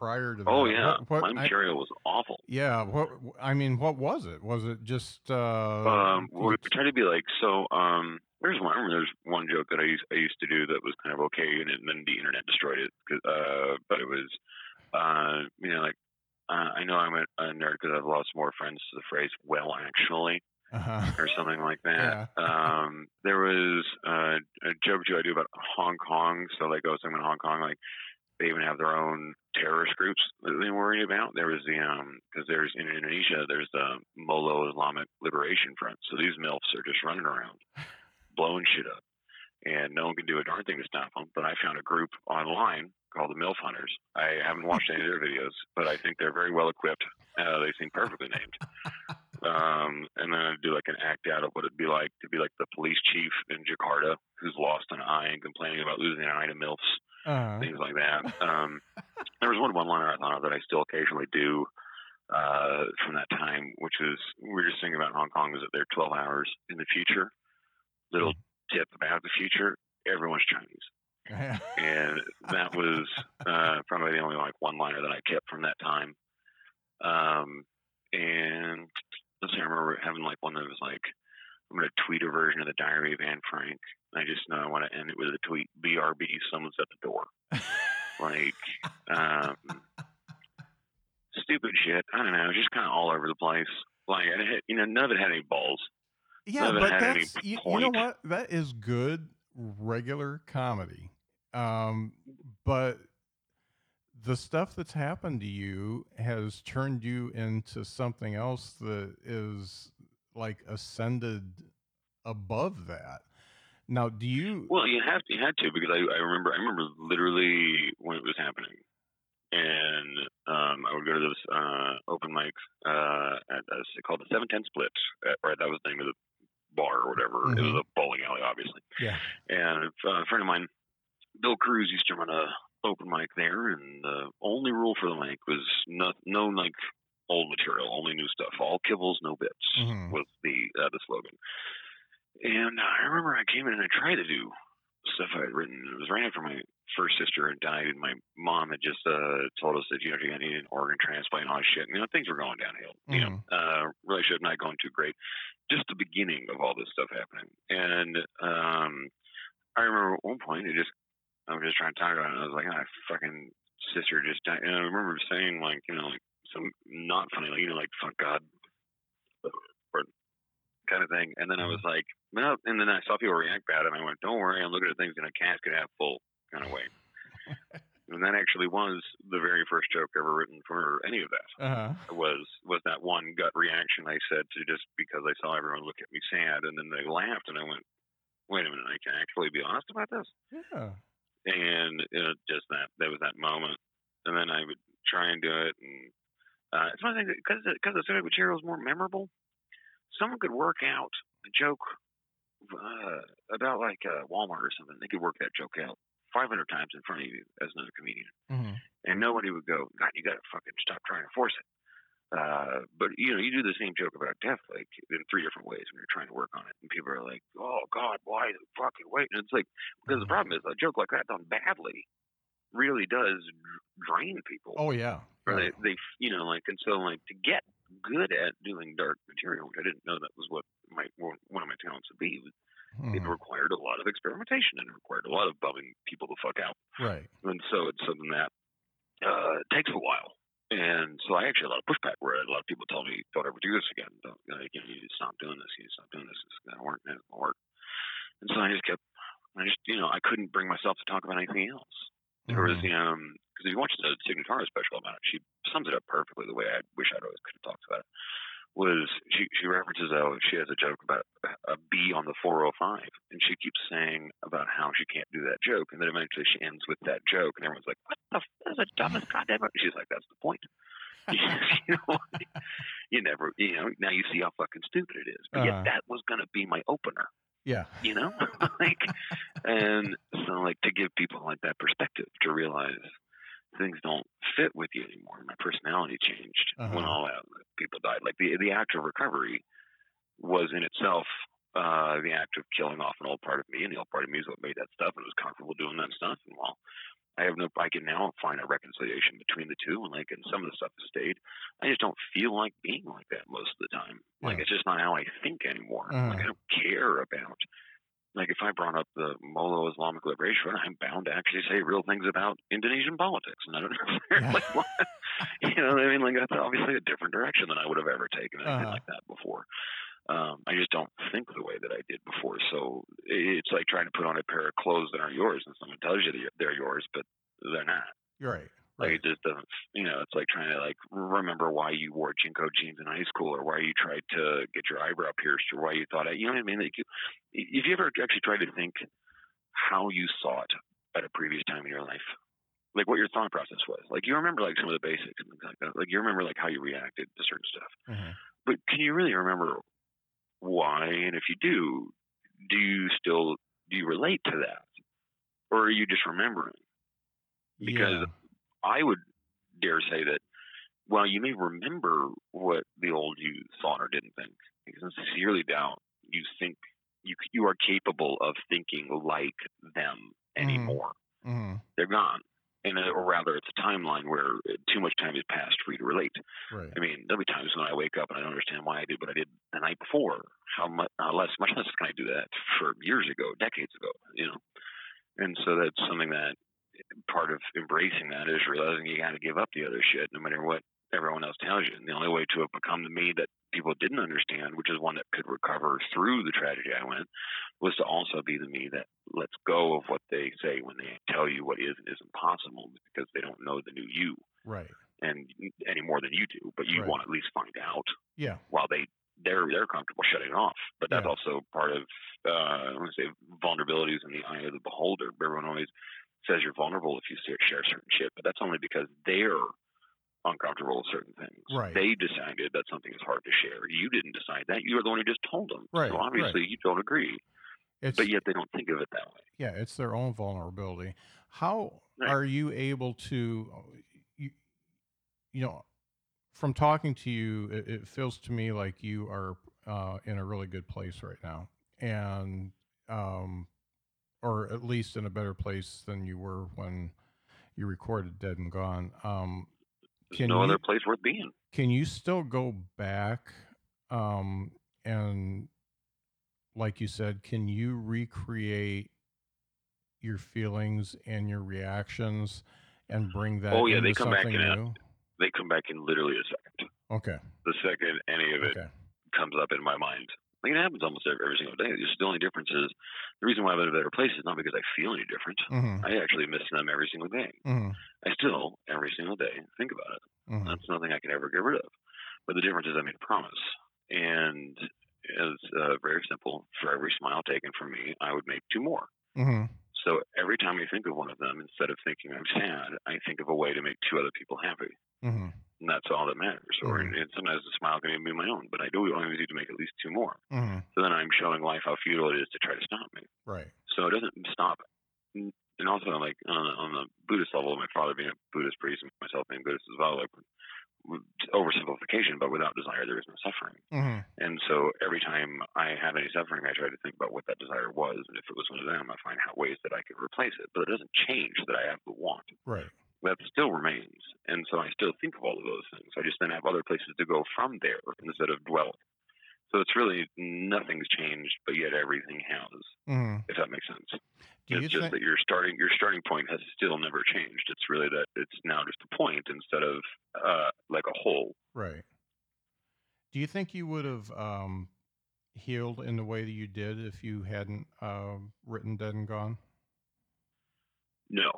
S1: prior to that.
S2: Oh yeah,
S1: What, what,
S2: my
S1: I-
S2: material was awful.
S1: yeah. What I mean, what was it? Was it just? Uh,
S2: um, we try to be like so. Um, there's one. I remember there's one joke that I used, I used to do that was kind of okay, and, and then the internet destroyed it. Uh, but it was, uh, you know, like uh, I know I'm a, a nerd because I've lost more friends to the phrase "well, actually"
S1: uh-huh.
S2: or something like that.
S1: Yeah.
S2: Um, there was uh, a joke I do about Hong Kong. So like, oh, someone in Hong Kong, like they even have their own terrorist groups that they worried about. There was the um because there's in Indonesia there's the Moro Islamic Liberation Front. So these milfs are just running around blowing shit up, and no one can do a darn thing to stop them. But I found a group online called the MILF Hunters. I haven't watched any of their videos, but I think they're very well equipped. Uh, they seem perfectly named. Um, and then I'd do like an act out of what it'd be like to be like the police chief in Jakarta who's lost an eye and complaining about losing an eye to MILFs
S1: Uh-huh.
S2: things like that. Um, there was one one liner I thought of that I still occasionally do uh, from that time, which we were just thinking about Hong Kong is that they're 12 hours in the future. Little tip about the future: everyone's Chinese, and that was uh, probably the only like one liner that I kept from that time. Um, and let's see, I remember having like one that was like, I'm going to tweet a version of the Diary of Anne Frank. I just know I want to end it with a tweet. BRB, someone's at the door. like, um, stupid shit. I don't know, just kind of all over the place. Like, it had, you know, none of it had any balls.
S1: Yeah, but that's you, you know what? That is good regular comedy. Um, but the stuff that's happened to you has turned you into something else that is like ascended above that. Now, do you?
S2: Well, you have to, you had to because I, I remember I remember literally when it was happening, and um, I would go to this uh, open mic uh, at uh, it's called the Seven Ten Split. Right, that was the name of the bar or whatever. It was a bowling alley, obviously.
S1: yeah.
S2: And uh, a friend of mine, Bill Cruz, used to run a open mic there, and the only rule for the mic was no, no like old material, only new stuff. All kibbles, no bits
S1: Mhm.
S2: was the uh, the slogan. And I remember I came in and I tried to do stuff I had written. It was right after my first sister had died, and my mom had just uh, told us that you know she needed an organ transplant and all this shit. You know things were going downhill. You know, uh, relationship not going too great. Just the beginning of all this stuff happening. And um, I remember at one point, it just I was just trying to talk about it. And I was like, oh, my fucking sister just died. And I remember saying like, you know, like some not funny, like you know, like fuck God, or kind of thing. And then I was like, no. And then I saw people react bad, and I went, don't worry, I'm looking at things in a casket half full kind of way. and that actually was the very first joke ever written for any of that
S1: Uh-huh.
S2: was was that one gut reaction I said to just because I saw everyone look at me sad and then they laughed and I went, wait a minute, I can actually be honest about this.
S1: Yeah.
S2: And you know, just that there was that moment, and then I would try and do it, and uh, it's one thing because because the subject material is more memorable. Someone could work out a joke uh, about like uh, Walmart or something. They could work that joke out 500 times in front of you as another comedian
S1: Mhm.
S2: and nobody would go, God, you got to fucking stop trying to force it. Uh, but you know, you do the same joke about death like in three different ways when you're trying to work on it, and people are like, "Oh God, why the fucking wait?" And it's like because the problem is a joke like that done badly really does drain people,
S1: Oh yeah.
S2: or
S1: Yeah.
S2: they, they, you know, like and so like to get good at doing dark material, which I didn't know that was what my one of my talents would be. It
S1: Mhm.
S2: required a lot of experimentation and it required a lot of bumming people the fuck out.
S1: Right.
S2: And so it's something that uh, takes a while. And so I actually had a lot of pushback where a lot of people tell me, "Don't ever do this again. Don't, you, know, you need to stop doing this. You need to stop doing this. It's gonna work. It's gonna work." And so I just kept, I just, you know, I couldn't bring myself to talk about anything else. There was
S1: Mhm.
S2: the um, because if you watch the Tig Notaro special about it, she sums it up perfectly the way I wish I'd always could have talked about it. Was she she references how she has a joke about a bee on the 405, and she keeps saying about how she can't do that joke, and then eventually she ends with that joke, and everyone's like, "What the? F- that's the dumbest goddamn." She's like, "That's the point." you know, you never, you know, now you see how fucking stupid it is. But
S1: Uh-huh.
S2: yet that was going to be my opener,
S1: Yeah.
S2: you know, like, and so like to give people like that perspective to realize things don't fit with you anymore. My personality changed when
S1: Uh-huh.
S2: all that people died. Like the the act of recovery was in itself uh, the act of killing off an old part of me, and the old part of me is what made that stuff, and was comfortable doing that stuff. And well, I have no, I can now find a reconciliation between the two, and like, and some of the stuff has stayed. I just don't feel like being like that most of the time. Like
S1: Yeah.
S2: it's just not how I think anymore.
S1: Uh-huh.
S2: Like I don't care about. Like if I brought up the Moro Islamic Liberation Front, I'm bound to actually say real things about Indonesian politics, and I don't know.
S1: Yeah.
S2: like, what? You know what I mean? Like that's obviously a different direction than I would have ever taken anything
S1: Uh-huh.
S2: like that before. Um, I just don't think the way that I did before. So it's like trying to put on a pair of clothes that aren't yours, and someone tells you that they're yours, but they're not.
S1: You're right.
S2: Like it just doesn't, you know. It's like trying to like remember why you wore JNCO jeans in high school, or why you tried to get your eyebrow pierced, or why you thought, you know what I mean? Like, you, if you ever actually tried to think how you saw it at a previous time in your life, like what your thought process was, like you remember like some of the basics and things like that, like you remember like how you reacted to certain stuff,
S1: Mhm.
S2: but can you really remember why? And if you do, do you still do you relate to that, or are you just remembering? Because
S1: yeah.
S2: I would dare say that well, you may remember what the old you thought or didn't think, because I sincerely doubt you think you you are capable of thinking like them anymore.
S1: Mhm.
S2: They're gone, and uh, or rather, it's a timeline where too much time has passed for you to relate.
S1: Right.
S2: I mean, there'll be times when I wake up and I don't understand why I did what I did the night before. How much uh, less, much less can I do that for years ago, decades ago, you know? And so that's something that part of embracing that is realizing you got to give up the other shit, no matter what everyone else tells you. And the only way to have become the me that people didn't understand, which is one that could recover through the tragedy I went, was to also be the me that lets go of what they say when they tell you what is and isn't possible because they don't know the new you
S1: Right.
S2: and any more than you do, but you
S1: Right.
S2: want to at least find out
S1: Yeah.
S2: while they they're they're comfortable shutting off. But that's
S1: Yeah.
S2: also part of uh, I want to say vulnerabilities in the eye of the beholder. Everyone always says you're vulnerable if you share share certain shit, but that's only because they're uncomfortable with certain things.
S1: Right.
S2: They decided that something is hard to share. You didn't decide that. You were the one who just told them.
S1: Right,
S2: So obviously you don't agree,
S1: It's
S2: but yet they don't think of it that way.
S1: yeah, it's their own vulnerability. How
S2: Right.
S1: are you able to you, you know from talking to you it, it feels to me like you are uh, in a really good place right now and um or at least in a better place than you were when you recorded dead and gone um can
S2: no
S1: you
S2: other place worth being.
S1: can you still go back um and like you said can you recreate your feelings and your reactions and bring that
S2: Oh, yeah,
S1: into
S2: they come back in a- They come back in literally a second.
S1: okay
S2: The second any of it
S1: okay
S2: comes up in my mind. Like it happens almost every, every single day. Just the only difference is the reason why I'm in a better place is not because I feel any different.
S1: mm-hmm,
S2: I actually miss them every single day.
S1: mm-hmm,
S2: I still every single day think about it.
S1: mm-hmm.
S2: That's nothing I can ever get rid of. But the difference is I made a promise, and it's uh, very simple. For every smile taken from me, I would make two more.
S1: Mm-hmm.
S2: So every time I think of one of them, instead of thinking I'm sad, I think of a way to make two other people happy.
S1: Mm-hmm.
S2: And that's all that matters. Or
S1: Mhm.
S2: and sometimes the smile can even be my own, but I do always need to make at least two more.
S1: Mm-hmm.
S2: So then I'm showing life how futile it is to try to stop me.
S1: right
S2: So it doesn't stop. And also, like on the, on the Buddhist level, my father being a Buddhist priest and myself being Buddhist as well, like oversimplification, but without desire, there is no suffering.
S1: mm-hmm.
S2: And so every time I have any suffering, I try to think about what that desire was, and if it was one of them, I find out ways that I could replace it. But it doesn't change that I have the want.
S1: right
S2: That still remains, and so I still think of all of those things. I just then have other places to go from there instead of dwell. So it's really nothing's changed, but yet everything has.
S1: hmm
S2: If that makes sense.
S1: Do
S2: it's just
S1: think?
S2: that your starting your starting point has still never changed. It's really that it's now just a point instead of uh, like a whole.
S1: Right. Do you think you would have um, healed in the way that you did if you hadn't um, written Dead and Gone?
S2: No,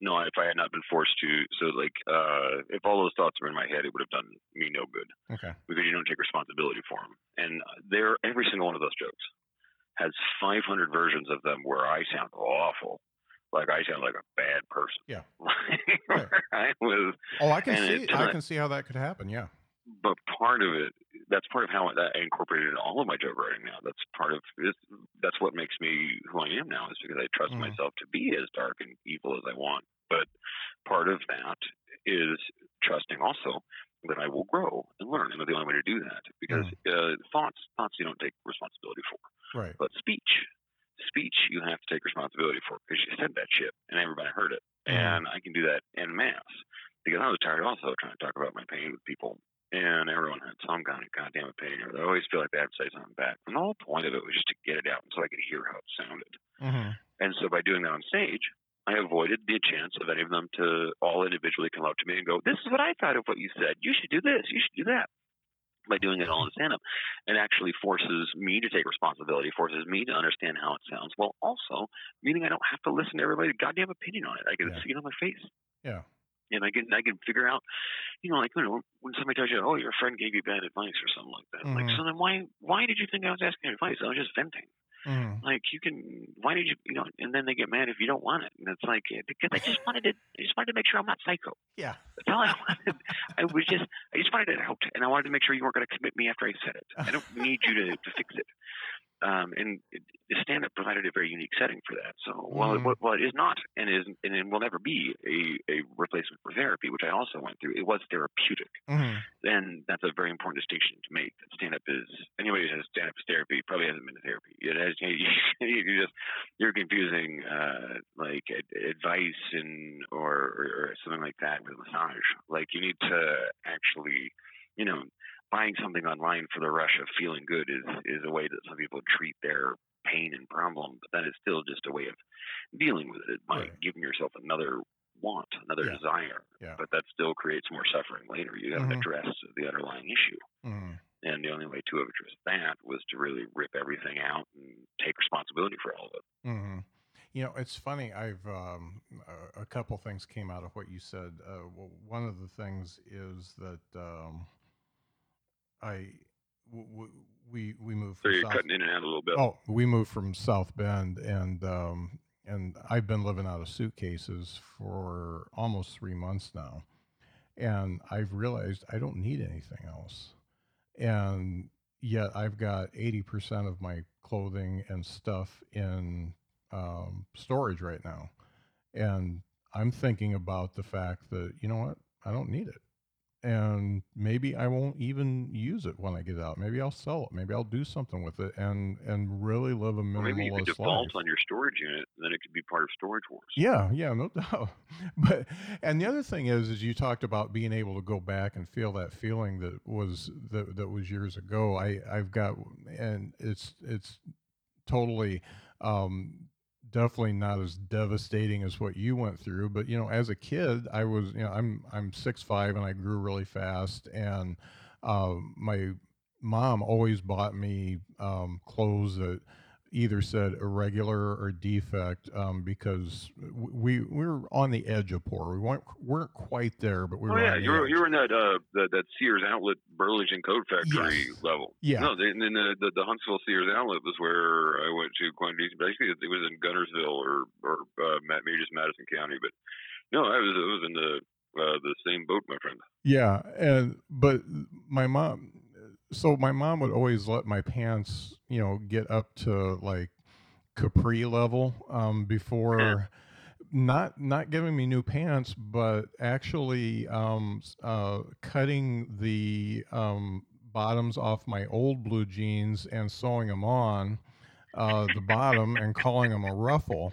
S2: no. If I had not been forced to, so like, uh, if all those thoughts were in my head, it would have done me no good
S1: Okay.
S2: because you don't take responsibility for them. And there, every single one of those jokes has 500 versions of them where I sound awful. Like I sound like a bad person.
S1: Yeah.
S2: I was
S1: Oh, I can see.
S2: it-
S1: I can see how that could happen. Yeah.
S2: But part of it that's part of how that I incorporated in all of my joke writing now. That's part of this, that's what makes me who I am now is because I trust
S1: Mhm.
S2: myself to be as dark and evil as I want. But part of that is trusting also that I will grow and learn, and the only way to do that because uh, thoughts thoughts you don't take responsibility for,
S1: Right.
S2: but speech speech you have to take responsibility for because you said that shit and everybody heard it,
S1: Mhm.
S2: and I can do that in mass because I was tired also trying to talk about my pain with people and everyone had some kind of goddamn opinion, or they always feel like they have to say something back. And the whole point of it was just to get it out so I could hear how it sounded.
S1: hmm
S2: And so by doing that on stage, I avoided the chance of any of them to all individually come up to me and go, This is what I thought of what you said. You should do this. You should do that. By doing it all in stand up, it actually forces me to take responsibility, forces me to understand how it sounds, while also meaning I don't have to listen to everybody's goddamn opinion on it. I can
S1: Yeah.
S2: see it on their face
S1: Yeah.
S2: And I can I can figure out, you know, like you know, when somebody tells you, oh, your friend gave you bad advice or something like that. Like,
S1: Mhm.
S2: so then why why did you think I was asking advice? I was just venting.
S1: hmm
S2: Like, you can why did you you know? And then they get mad if you don't want it, and it's like eh, because I just wanted to I just wanted to make sure I'm not psycho.
S1: Yeah.
S2: That's all I wanted. I was just I just wanted it out, and I wanted to make sure you weren't going to commit me after I said it. I don't need you to to fix it. Um, and the stand-up provided a very unique setting for that. So while,
S1: Mhm.
S2: it, while it is not and is and it will never be a, a replacement for therapy, which I also went through, it was therapeutic.
S1: hmm
S2: Then that's a very important distinction to make. That stand-up is anybody who says stand-up is therapy probably hasn't been to therapy. It has, you, you just you're confusing uh, like advice and or or something like that with massage. Like you need to actually, you know, buying something online for the rush of feeling good is is a way that some people treat their pain and problem, but that is still just a way of dealing with it by
S1: Right.
S2: giving yourself another want, another
S1: Yeah.
S2: desire.
S1: Yeah.
S2: But that still creates more suffering later. You got to
S1: Mhm.
S2: address the underlying issue.
S1: hmm
S2: And the only way to address that was to really rip everything out and take responsibility for all of it.
S1: hmm You know, it's funny. I've um, a, couple things came out of what you said. Uh, one of the things is that um, I w- w- we we moved
S2: So you're
S1: South.
S2: cutting in and out a little bit.
S1: Oh, we moved from South Bend, and um, and I've been living out of suitcases for almost three months now, and I've realized I don't need anything else, and yet I've got eighty percent of my clothing and stuff in um, storage right now, and I'm thinking about the fact that you know what I don't need it and maybe I won't even use it when I get out. Maybe I'll sell it. Maybe I'll do something with it and and really live a
S2: Or maybe you could
S1: minimalist
S2: default
S1: life.
S2: on your storage unit, and then it could be part of Storage Wars.
S1: Yeah, yeah, no doubt. But and the other thing is, is you talked about being able to go back and feel that feeling that was that that was years ago. I I've got and it's it's totally um definitely not as devastating as what you went through but you know as a kid i was you know i'm i'm six five and i grew really fast and um my mom always bought me um clothes that either said irregular or defect um because we we were on the edge of poor we weren't weren't quite there but we
S2: Oh
S1: were
S2: yeah, you were you were in that uh that, that Sears outlet Burlington Coat Factory
S1: Yes.
S2: level.
S1: Yeah.
S2: No, then the, the the Huntsville Sears outlet was where I went to quite decent. Basically, it was in Guntersville or or uh, maybe just Madison County, but no, I was I was in the uh, the same boat, my friend.
S1: Yeah, and but my mom, so my mom would always let my pants, you know, get up to like capri level um, before not not giving me new pants, but actually um, uh, cutting the um, bottoms off my old blue jeans and sewing them on uh, the bottom and calling them a ruffle.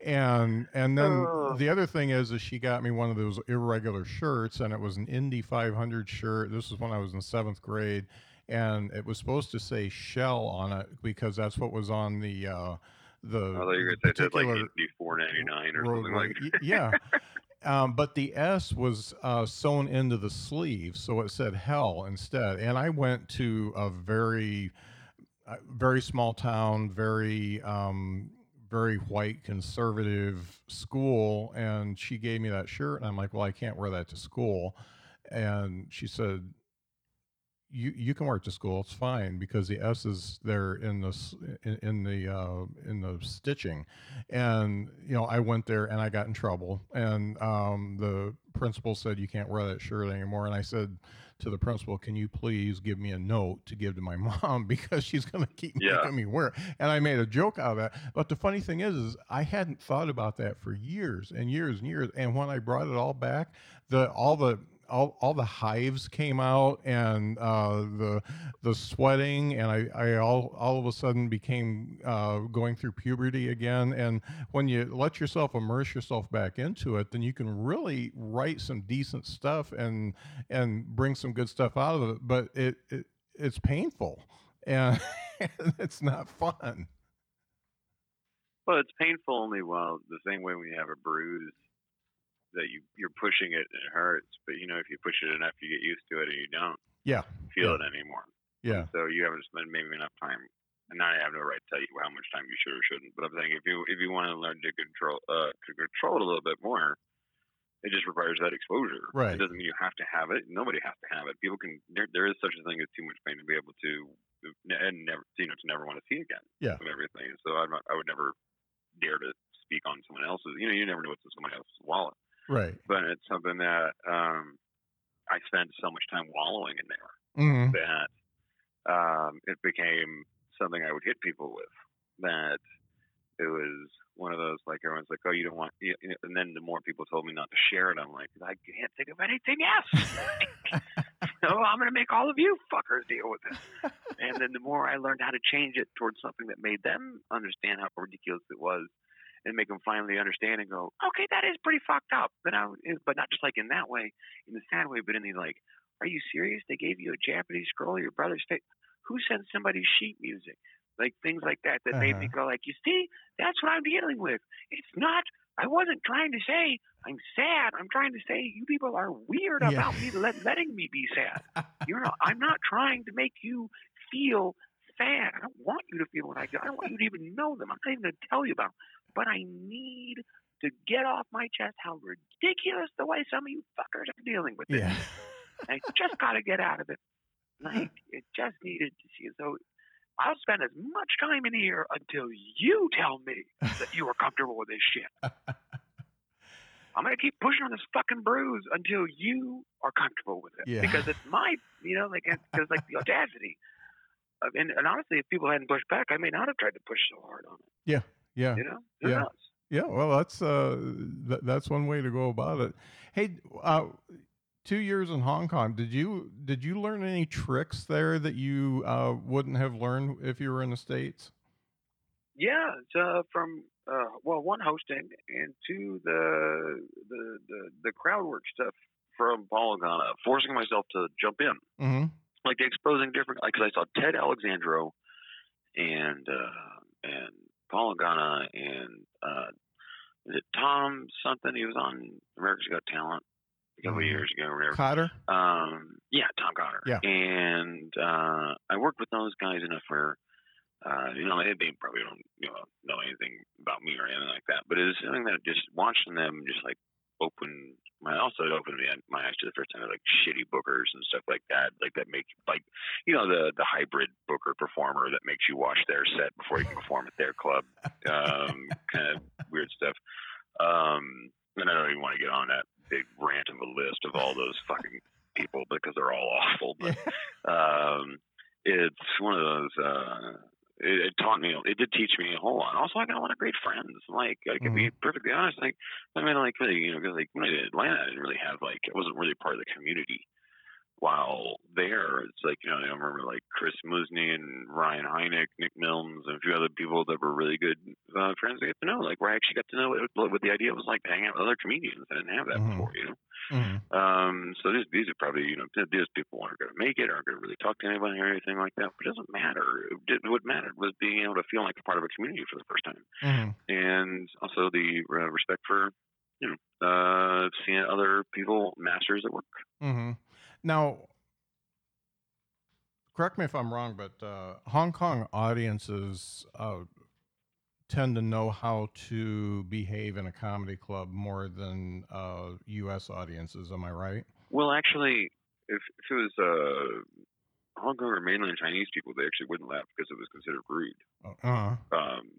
S1: And and then the other thing is, is she got me one of those irregular shirts, and it was an Indy 500 shirt. This was when I was in seventh grade, and it was supposed to say shell on it because that's what was on the uh, the
S2: I thought you were going to say like
S1: particular
S2: be four ninety nine or something like.
S1: Y- yeah. Um, but the S was uh, sewn into the sleeve, so it said hell instead. And I went to a very, uh, very small town, very, um, very white conservative school. And she gave me that shirt, and I'm like, well, I can't wear that to school. And she said, you you can wear it to school. It's fine because the S is there in the in, in the uh, in the stitching, and you know I went there and I got in trouble, and um, the principal said you can't wear that shirt anymore, and I said to the principal, can you please give me a note to give to my mom because she's going to keep
S2: Yeah.
S1: making me wear it, and I made a joke out of that. But the funny thing is, is I hadn't thought about that for years and years and years, and when I brought it all back, the all the all, all the hives came out and uh, the the sweating and I, I all all of a sudden became uh, going through puberty again. And when you let yourself immerse yourself back into it then you can really write some decent stuff and and bring some good stuff out of it but it, it it's painful and it's not fun.
S2: Well, it's painful only while the same way when you have a bruise that you you're pushing it and it hurts. But you know, if you push it enough, you get used to it and you don't
S1: yeah
S2: feel
S1: Yeah.
S2: it anymore.
S1: yeah
S2: So you haven't spent maybe enough time. And I have no right to tell you how much time you should or shouldn't. But I'm saying if you if you want to learn to control uh, to control it a little bit more, it just requires that exposure.
S1: Right.
S2: It doesn't mean you have to have it. Nobody has to have it. People can. There, there is such a thing as too much pain to be able to and never you know to never want to see again.
S1: Yeah.
S2: Of everything. So I'm not, I would never dare to speak on someone else's. You know, you never know what's in somebody else's wallet.
S1: Right
S2: But it's something that um, I spent so much time wallowing in there
S1: hmm
S2: that um, it became something I would hit people with. That it was one of those like everyone's like, oh, you don't want, you and then the more people told me not to share it, I'm like, I can't think of anything else. so I'm gonna make all of you fuckers deal with it. And then the more I learned how to change it towards something that made them understand how ridiculous it was. And make them finally understand and go, okay, that is pretty fucked up. But I, but not just like in that way, in the sad way, but in the like, are you serious? They gave you a Japanese scroll your brother's face. Who sent somebody sheet music? Like things like that that made me
S1: Uh-huh.
S2: go like, you see, that's what I'm dealing with. It's not. I wasn't trying to say I'm sad. I'm trying to say you people are weird
S1: Yeah.
S2: about me let, letting me be sad. You're not. I'm not trying to make you feel sad. I don't want you to feel what I do. I don't want you to even know them. I'm not even going to tell you about them. But I need to get off my chest how ridiculous the way some of you fuckers are dealing with this.
S1: yeah
S2: I just got to get out of it. Like it just needed to see. So I'll spend as much time in here until you tell me that you are comfortable with this shit. I'm gonna keep pushing on this fucking bruise until you are comfortable with it.
S1: Yeah.
S2: Because it's my, you know, like because like the audacity. Of, and, and honestly, if people hadn't pushed back, I may not have tried to push so hard on it.
S1: yeah yeah
S2: You know, who
S1: Yeah.
S2: knows?
S1: Yeah, well, that's uh, th- that's one way to go about it. Hey, uh, two years in Hong Kong, did you did you learn any tricks there that you uh, wouldn't have learned if you were in the states?
S2: Yeah, it's, uh, from uh, well, one hosting and two the the the, the crowd work stuff from Paul Ogata, uh, forcing myself to jump in,
S1: Mm-hmm.
S2: like exposing different. Because I saw Ted Alexandro and uh, and Paul Ogata and uh, is it Tom something? He was on America's Got Talent a couple of
S1: Mhm.
S2: years ago whatever.
S1: Cotter.
S2: Um, yeah, Tom Cotter.
S1: Yeah.
S2: And uh, I worked with those guys enough where, uh, you know, they, they probably don't you know know anything about me or anything like that. But it was something that just watching them just like open my also it opened my my eyes to the first time of like shitty bookers and stuff like that. Like that make like you know the the hybrid booker performer that makes you watch their set before you can perform at their club. Um, kind of weird stuff. Um, and I don't even want to get on that big rant of a list of all those fucking people because they're all awful. But um, it's one of those. Uh, it, it taught me. It did teach me a whole lot. Also, I got a lot of great friends. Like I can be mm-hmm. perfectly honest. Like I mean, like really, you know, 'cause, like when I did Atlanta, I didn't really have like I wasn't really part of the community. While there, it's like you know I remember like Chris Musney and Ryan Hynek, Nick Milnes, and a few other people that were really good uh, friends. I get to know, like where I actually got to know what, what the idea was like to hang out with other comedians. I didn't have that
S1: Mhm.
S2: before, you know.
S1: Mhm.
S2: Um, so these these are probably you know these people aren't going to make it, aren't going to really talk to anybody or anything like that. But it doesn't matter. It, what mattered was being able to feel like a part of a community for the first time,
S1: Mhm.
S2: and also the uh, respect for you know uh, seeing other people masters at work.
S1: hmm Now, correct me if I'm wrong, but uh, Hong Kong audiences uh, tend to know how to behave in a comedy club more than uh, U.S. audiences. Am I right?
S2: Well, actually, if if it was uh, Hong Kong or mainland Chinese people, they actually wouldn't laugh because it was considered rude.
S1: Uh,
S2: Um,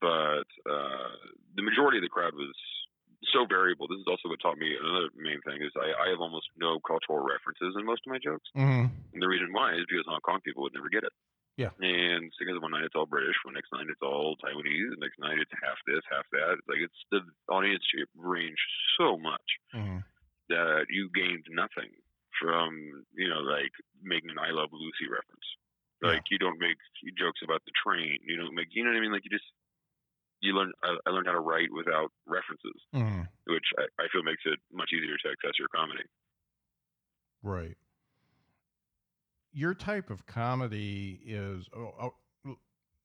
S2: but uh, the majority of the crowd was so variable. This is also what taught me another main thing is I, I have almost no cultural references in most of my jokes.
S1: hmm
S2: And the reason why is because Hong Kong people would never get it.
S1: Yeah.
S2: And because one night it's all British, one next night it's all Taiwanese, the next night it's half this, half that. It's like it's the audience range so much
S1: hmm
S2: that you gained nothing from you know like making an I Love Lucy reference.
S1: Yeah.
S2: Like you don't make jokes about the train. You don't make you know what I mean. Like you just you learn. I, I learned how to write without references,
S1: hmm
S2: which I, I feel makes it much easier to access your comedy.
S1: Right. Your type of comedy is. Oh, oh,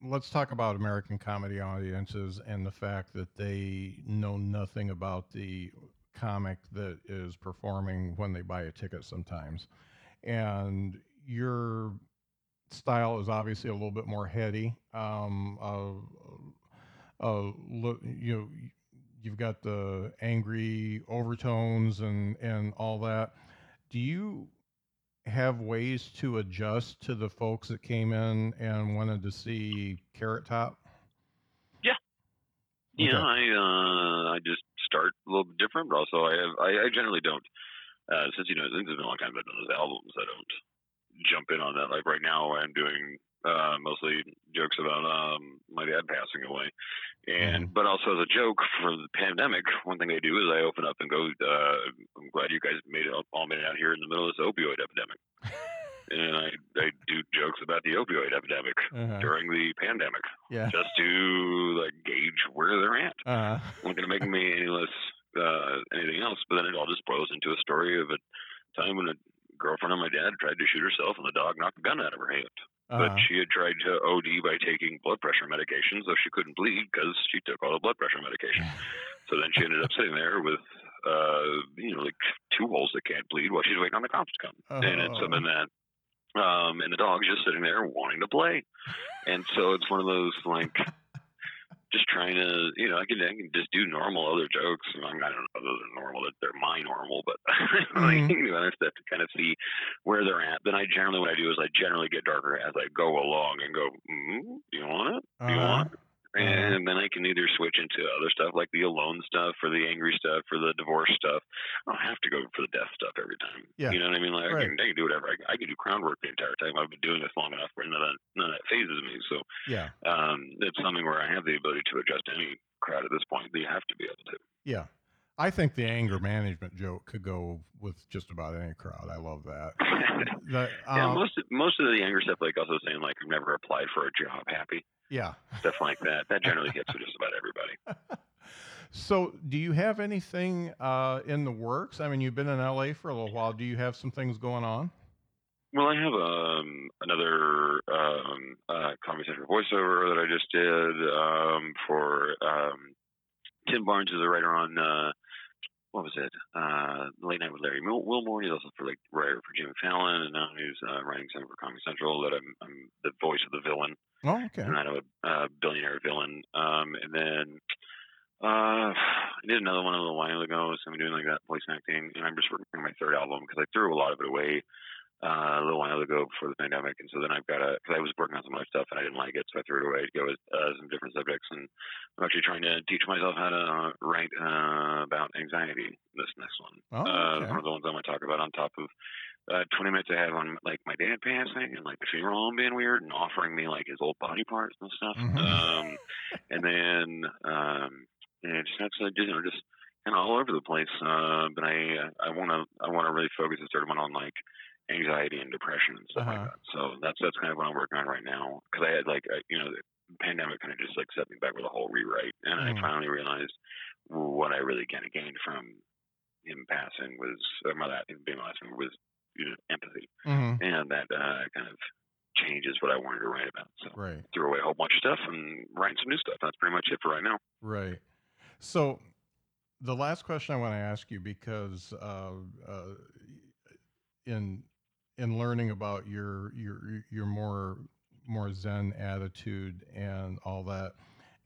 S1: let's talk about American comedy audiences and the fact that they know nothing about the comic that is performing when they buy a ticket sometimes. And your style is obviously a little bit more heady. Um, uh, uh, look, you know, you've got the angry overtones and and all that. Do you have ways to adjust to the folks that came in and wanted to see Carrot Top?
S2: Yeah.
S1: Okay.
S2: know, I uh, I just start a little bit different, but also I have I, I generally don't. Uh, since you know, since it's been a long time I've done those albums, I don't jump in on that. Like right now, I'm doing uh, mostly jokes about um, my dad passing away, and but also as a joke for the pandemic. One thing I do is I open up and go. Uh, I'm glad you guys made it all made it out here in the middle of this opioid epidemic, and I I do jokes about the opioid epidemic
S1: Uh-huh.
S2: during the pandemic
S1: Yeah.
S2: just to like gauge where they're at.
S1: Uh,
S2: Not going to make me any less uh, anything else, but then it all just boils into a story of a time when a girlfriend of my dad tried to shoot herself and the dog knocked the gun out of her hand. But
S1: uh,
S2: she had tried to OD by taking blood pressure medication, so she couldn't bleed because she took all the blood pressure medication. So then she ended up sitting there with, uh, you know, like two holes that can't bleed while she's waiting on the cops to come. And it's
S1: Oh.
S2: something that, um, and the dog's just sitting there wanting to play. And so it's one of those like, just trying to, you know, I can I can just do normal other jokes. I, mean, I don't know those are normal; that they're my normal, but
S1: Mhm.
S2: you know, I just have to kind of see where they're at. Then I generally, what I do is I generally get darker as I go along and go, mm, "Do you want it? Do you
S1: uh,
S2: want?" it?" And then I can either switch into other stuff like the alone stuff, or the angry stuff, or the divorce stuff. I don't have to go for the death stuff every time.
S1: Yeah.
S2: You know what I mean? Like I, can, I can do whatever. I, can- I can do crowd work the entire time. I've been doing this long enough where none of that, none of that phases me. So
S1: yeah.
S2: um, it's something where I have the ability to adjust any crowd at this point. You have to be able to.
S1: Yeah. I think the anger management joke could go with just about any crowd. I love that. The,
S2: yeah,
S1: um,
S2: most of, most of the younger stuff, like also saying like I've never applied for a job, happy
S1: yeah.
S2: stuff like that. That generally hits with just about everybody.
S1: So, do you have anything uh, in the works? I mean, you've been in LA for a little while. Do you have some things going on?
S2: Well, I have um, another um, uh, Comedy Central voiceover that I just did um, for um, Tim Barnes, is a writer on uh, what was it? Uh, Late Night with Larry Mil- Wilmore. He's also for like writer for Jimmy Fallon, and now he's uh, writing something for Comedy Central. That I'm, I'm the voice of the villain.
S1: Oh, okay.
S2: and I know a uh, billionaire villain. Um, and then uh, I did another one a little while ago, so I'm doing like that voice acting, and I'm just working on my third album because I threw a lot of it away uh, a little while ago before the pandemic, and so then I've got to because I was working on some other stuff and I didn't like it, so I threw it away to go with uh, some different subjects, and I'm actually trying to teach myself how to uh, write uh, about anxiety. This next one,
S1: Oh,
S2: uh,
S1: okay.
S2: one of the ones I'm going to talk about on top of uh, 20 minutes I have on like my dad passing and like the funeral home being weird and offering me like his old body parts and stuff.
S1: Mhm.
S2: Um, and then um, and just that's just, you know just kind of all over the place. Uh, but I I want to I want to really focus this third one on like anxiety and depression and stuff
S1: Uh-huh.
S2: like that. So that's that's kind of what I'm working on right now. Because I had like I, you know the pandemic kind of just like set me back with a whole rewrite, and
S1: Mhm.
S2: I finally realized what I really kind of gained from him passing was or my last being my last one was you know, empathy,
S1: hmm
S2: and that uh, kind of changes what I wanted to write about. So
S1: Right.
S2: threw away a whole bunch of stuff and writing some new stuff. That's pretty much it for right now.
S1: Right. So, the last question I want to ask you, because uh, uh, in in learning about your your your more more Zen attitude and all that,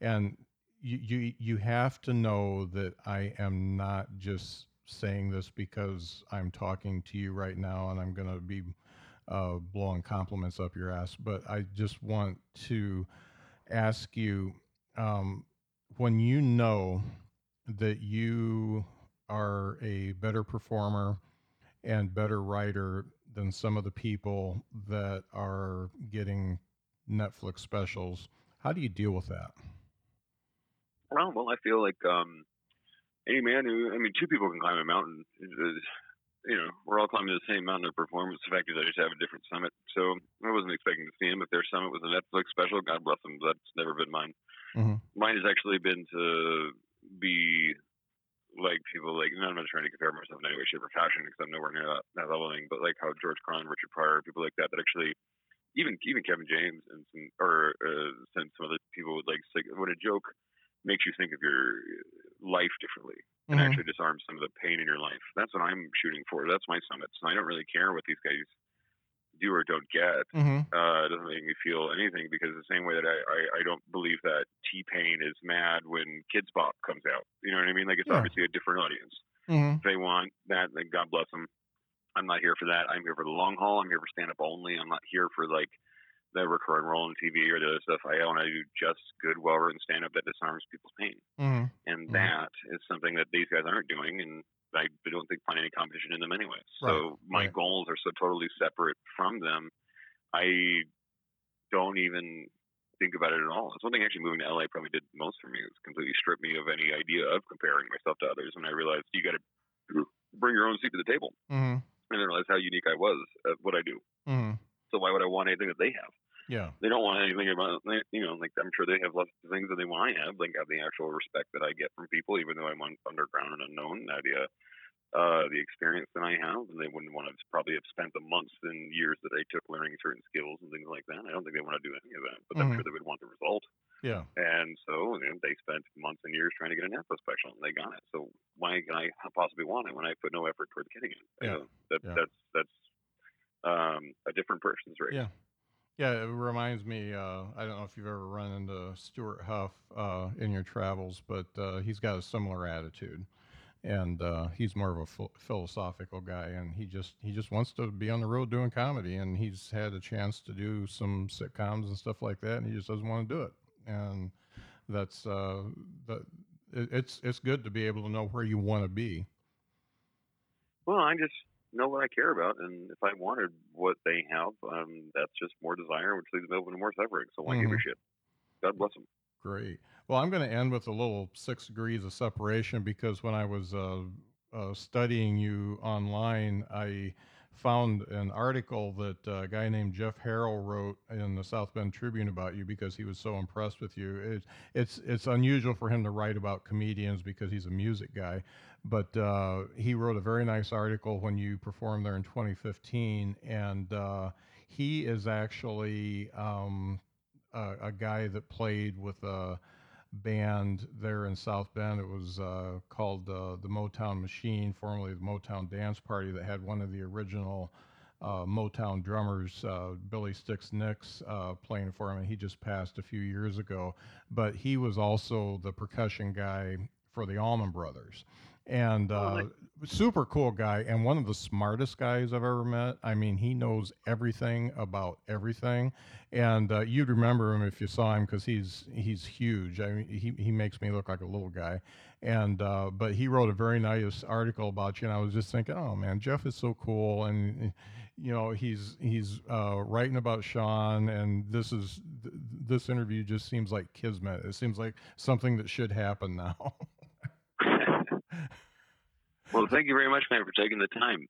S1: and you you you have to know that I am not just saying this because I'm talking to you right now, and I'm going to be uh, blowing compliments up your ass, but I just want to ask you um, when you know that you are a better performer and better writer than some of the people that are getting Netflix specials, how do you deal with that?
S2: Well, well, I feel like um, any man who, I mean, two people can climb a mountain. You know, we're all climbing the same mountain of performance. The fact is, I just have a different summit. So I wasn't expecting to see him. If their summit was a Netflix special, God bless them. That's never been mine.
S1: Mhm.
S2: Mine has actually been to be like people like. No, I'm not trying to compare myself in any way, shape, or fashion because I'm nowhere near that, that leveling. But like how George Carlin, Richard Pryor, people like that, that actually. Even even Kevin James and some or uh, some some other people would like say when a joke makes you think of your life differently and
S1: Mhm.
S2: actually disarm some of the pain in your life. That's what I'm shooting for. That's my summit. So I don't really care what these guys do or don't get.
S1: Mhm.
S2: Uh, it doesn't make me feel anything because the same way that I, I, I don't believe that T Pain is mad when Kidz Bop comes out. You know what I mean? Like it's
S1: Yeah.
S2: obviously a different audience.
S1: Mhm.
S2: If they want that, then God bless them. I'm not here for that. I'm here for the long haul. I'm here for stand up only. I'm not here for like the recurring role on TV or the other stuff. I want to do just good, well written stand up that disarms people's pain.
S1: Mhm.
S2: And
S1: Mhm.
S2: that is something that these guys aren't doing. And I don't think find any competition in them anyway. So
S1: Right,
S2: my
S1: right.
S2: goals are so totally separate from them. I don't even think about it at all. It's one thing actually moving to LA probably did most for me. It was completely stripped me of any idea of comparing myself to others. And I realized you got to bring your own seat to the table.
S1: Mhm.
S2: And I realized how unique I was at what I do.
S1: Mhm.
S2: So why would I want anything that they have?
S1: Yeah.
S2: They don't want anything about, you know, like I'm sure they have lots of things that they want I have. Like have the actual respect that I get from people, even though I'm un- underground and unknown. The idea, uh, the experience that I have, and they wouldn't want to probably have spent the months and years that I took learning certain skills and things like that. I don't think they want to do any of that, but I'm
S1: Mhm.
S2: sure they would want the result.
S1: Yeah.
S2: And so you know, they spent months and years trying to get an Netflix special, and they got it. So why can I possibly want it when I put no effort towards getting it?
S1: Yeah.
S2: don't- that,
S1: Yeah.
S2: That's that's um, a different person's race.
S1: Yeah. Yeah, it reminds me. Uh, I don't know if you've ever run into Stewart Huff uh, in your travels, but uh, he's got a similar attitude, and uh, he's more of a ph- philosophical guy, and he just he just wants to be on the road doing comedy, and he's had a chance to do some sitcoms and stuff like that, and he just doesn't want to do it, and that's uh. It, it's it's good to be able to know where you want to be.
S2: Well, I just know what I care about, and if I wanted what they have, um, that's just more desire, which leaves me open to more suffering. So why give a
S1: Mhm.
S2: shit? God bless them.
S1: Great. Well, I'm going to end with a little six degrees of separation because when I was uh, uh, studying you online, I found an article that a guy named Jeff Harrell wrote in the South Bend Tribune about you because he was so impressed with you. It, it's it's unusual for him to write about comedians because he's a music guy, but uh, he wrote a very nice article when you performed there in 2015, and uh, he is actually um, a, a guy that played with a band there in South Bend. It was uh, called uh, the Motown Machine, formerly the Motown Dance Party, that had one of the original uh, Motown drummers, uh, Billy Sticks Nicks, uh, playing for him. And he just passed a few years ago. But he was also the percussion guy for the Allman Brothers. And
S2: Oh,
S1: uh,
S2: nice.
S1: Super cool guy and one of the smartest guys I've ever met. I mean, he knows everything about everything, and uh, you'd remember him if you saw him because he's he's huge. I mean, he he makes me look like a little guy, and uh, but he wrote a very nice article about you, and I was just thinking, oh man, Jeff is so cool, and you know he's he's uh, writing about Sean, and this is th- this interview just seems like kismet. It seems like something that should happen now.
S2: well, thank you very much, man, for taking the time.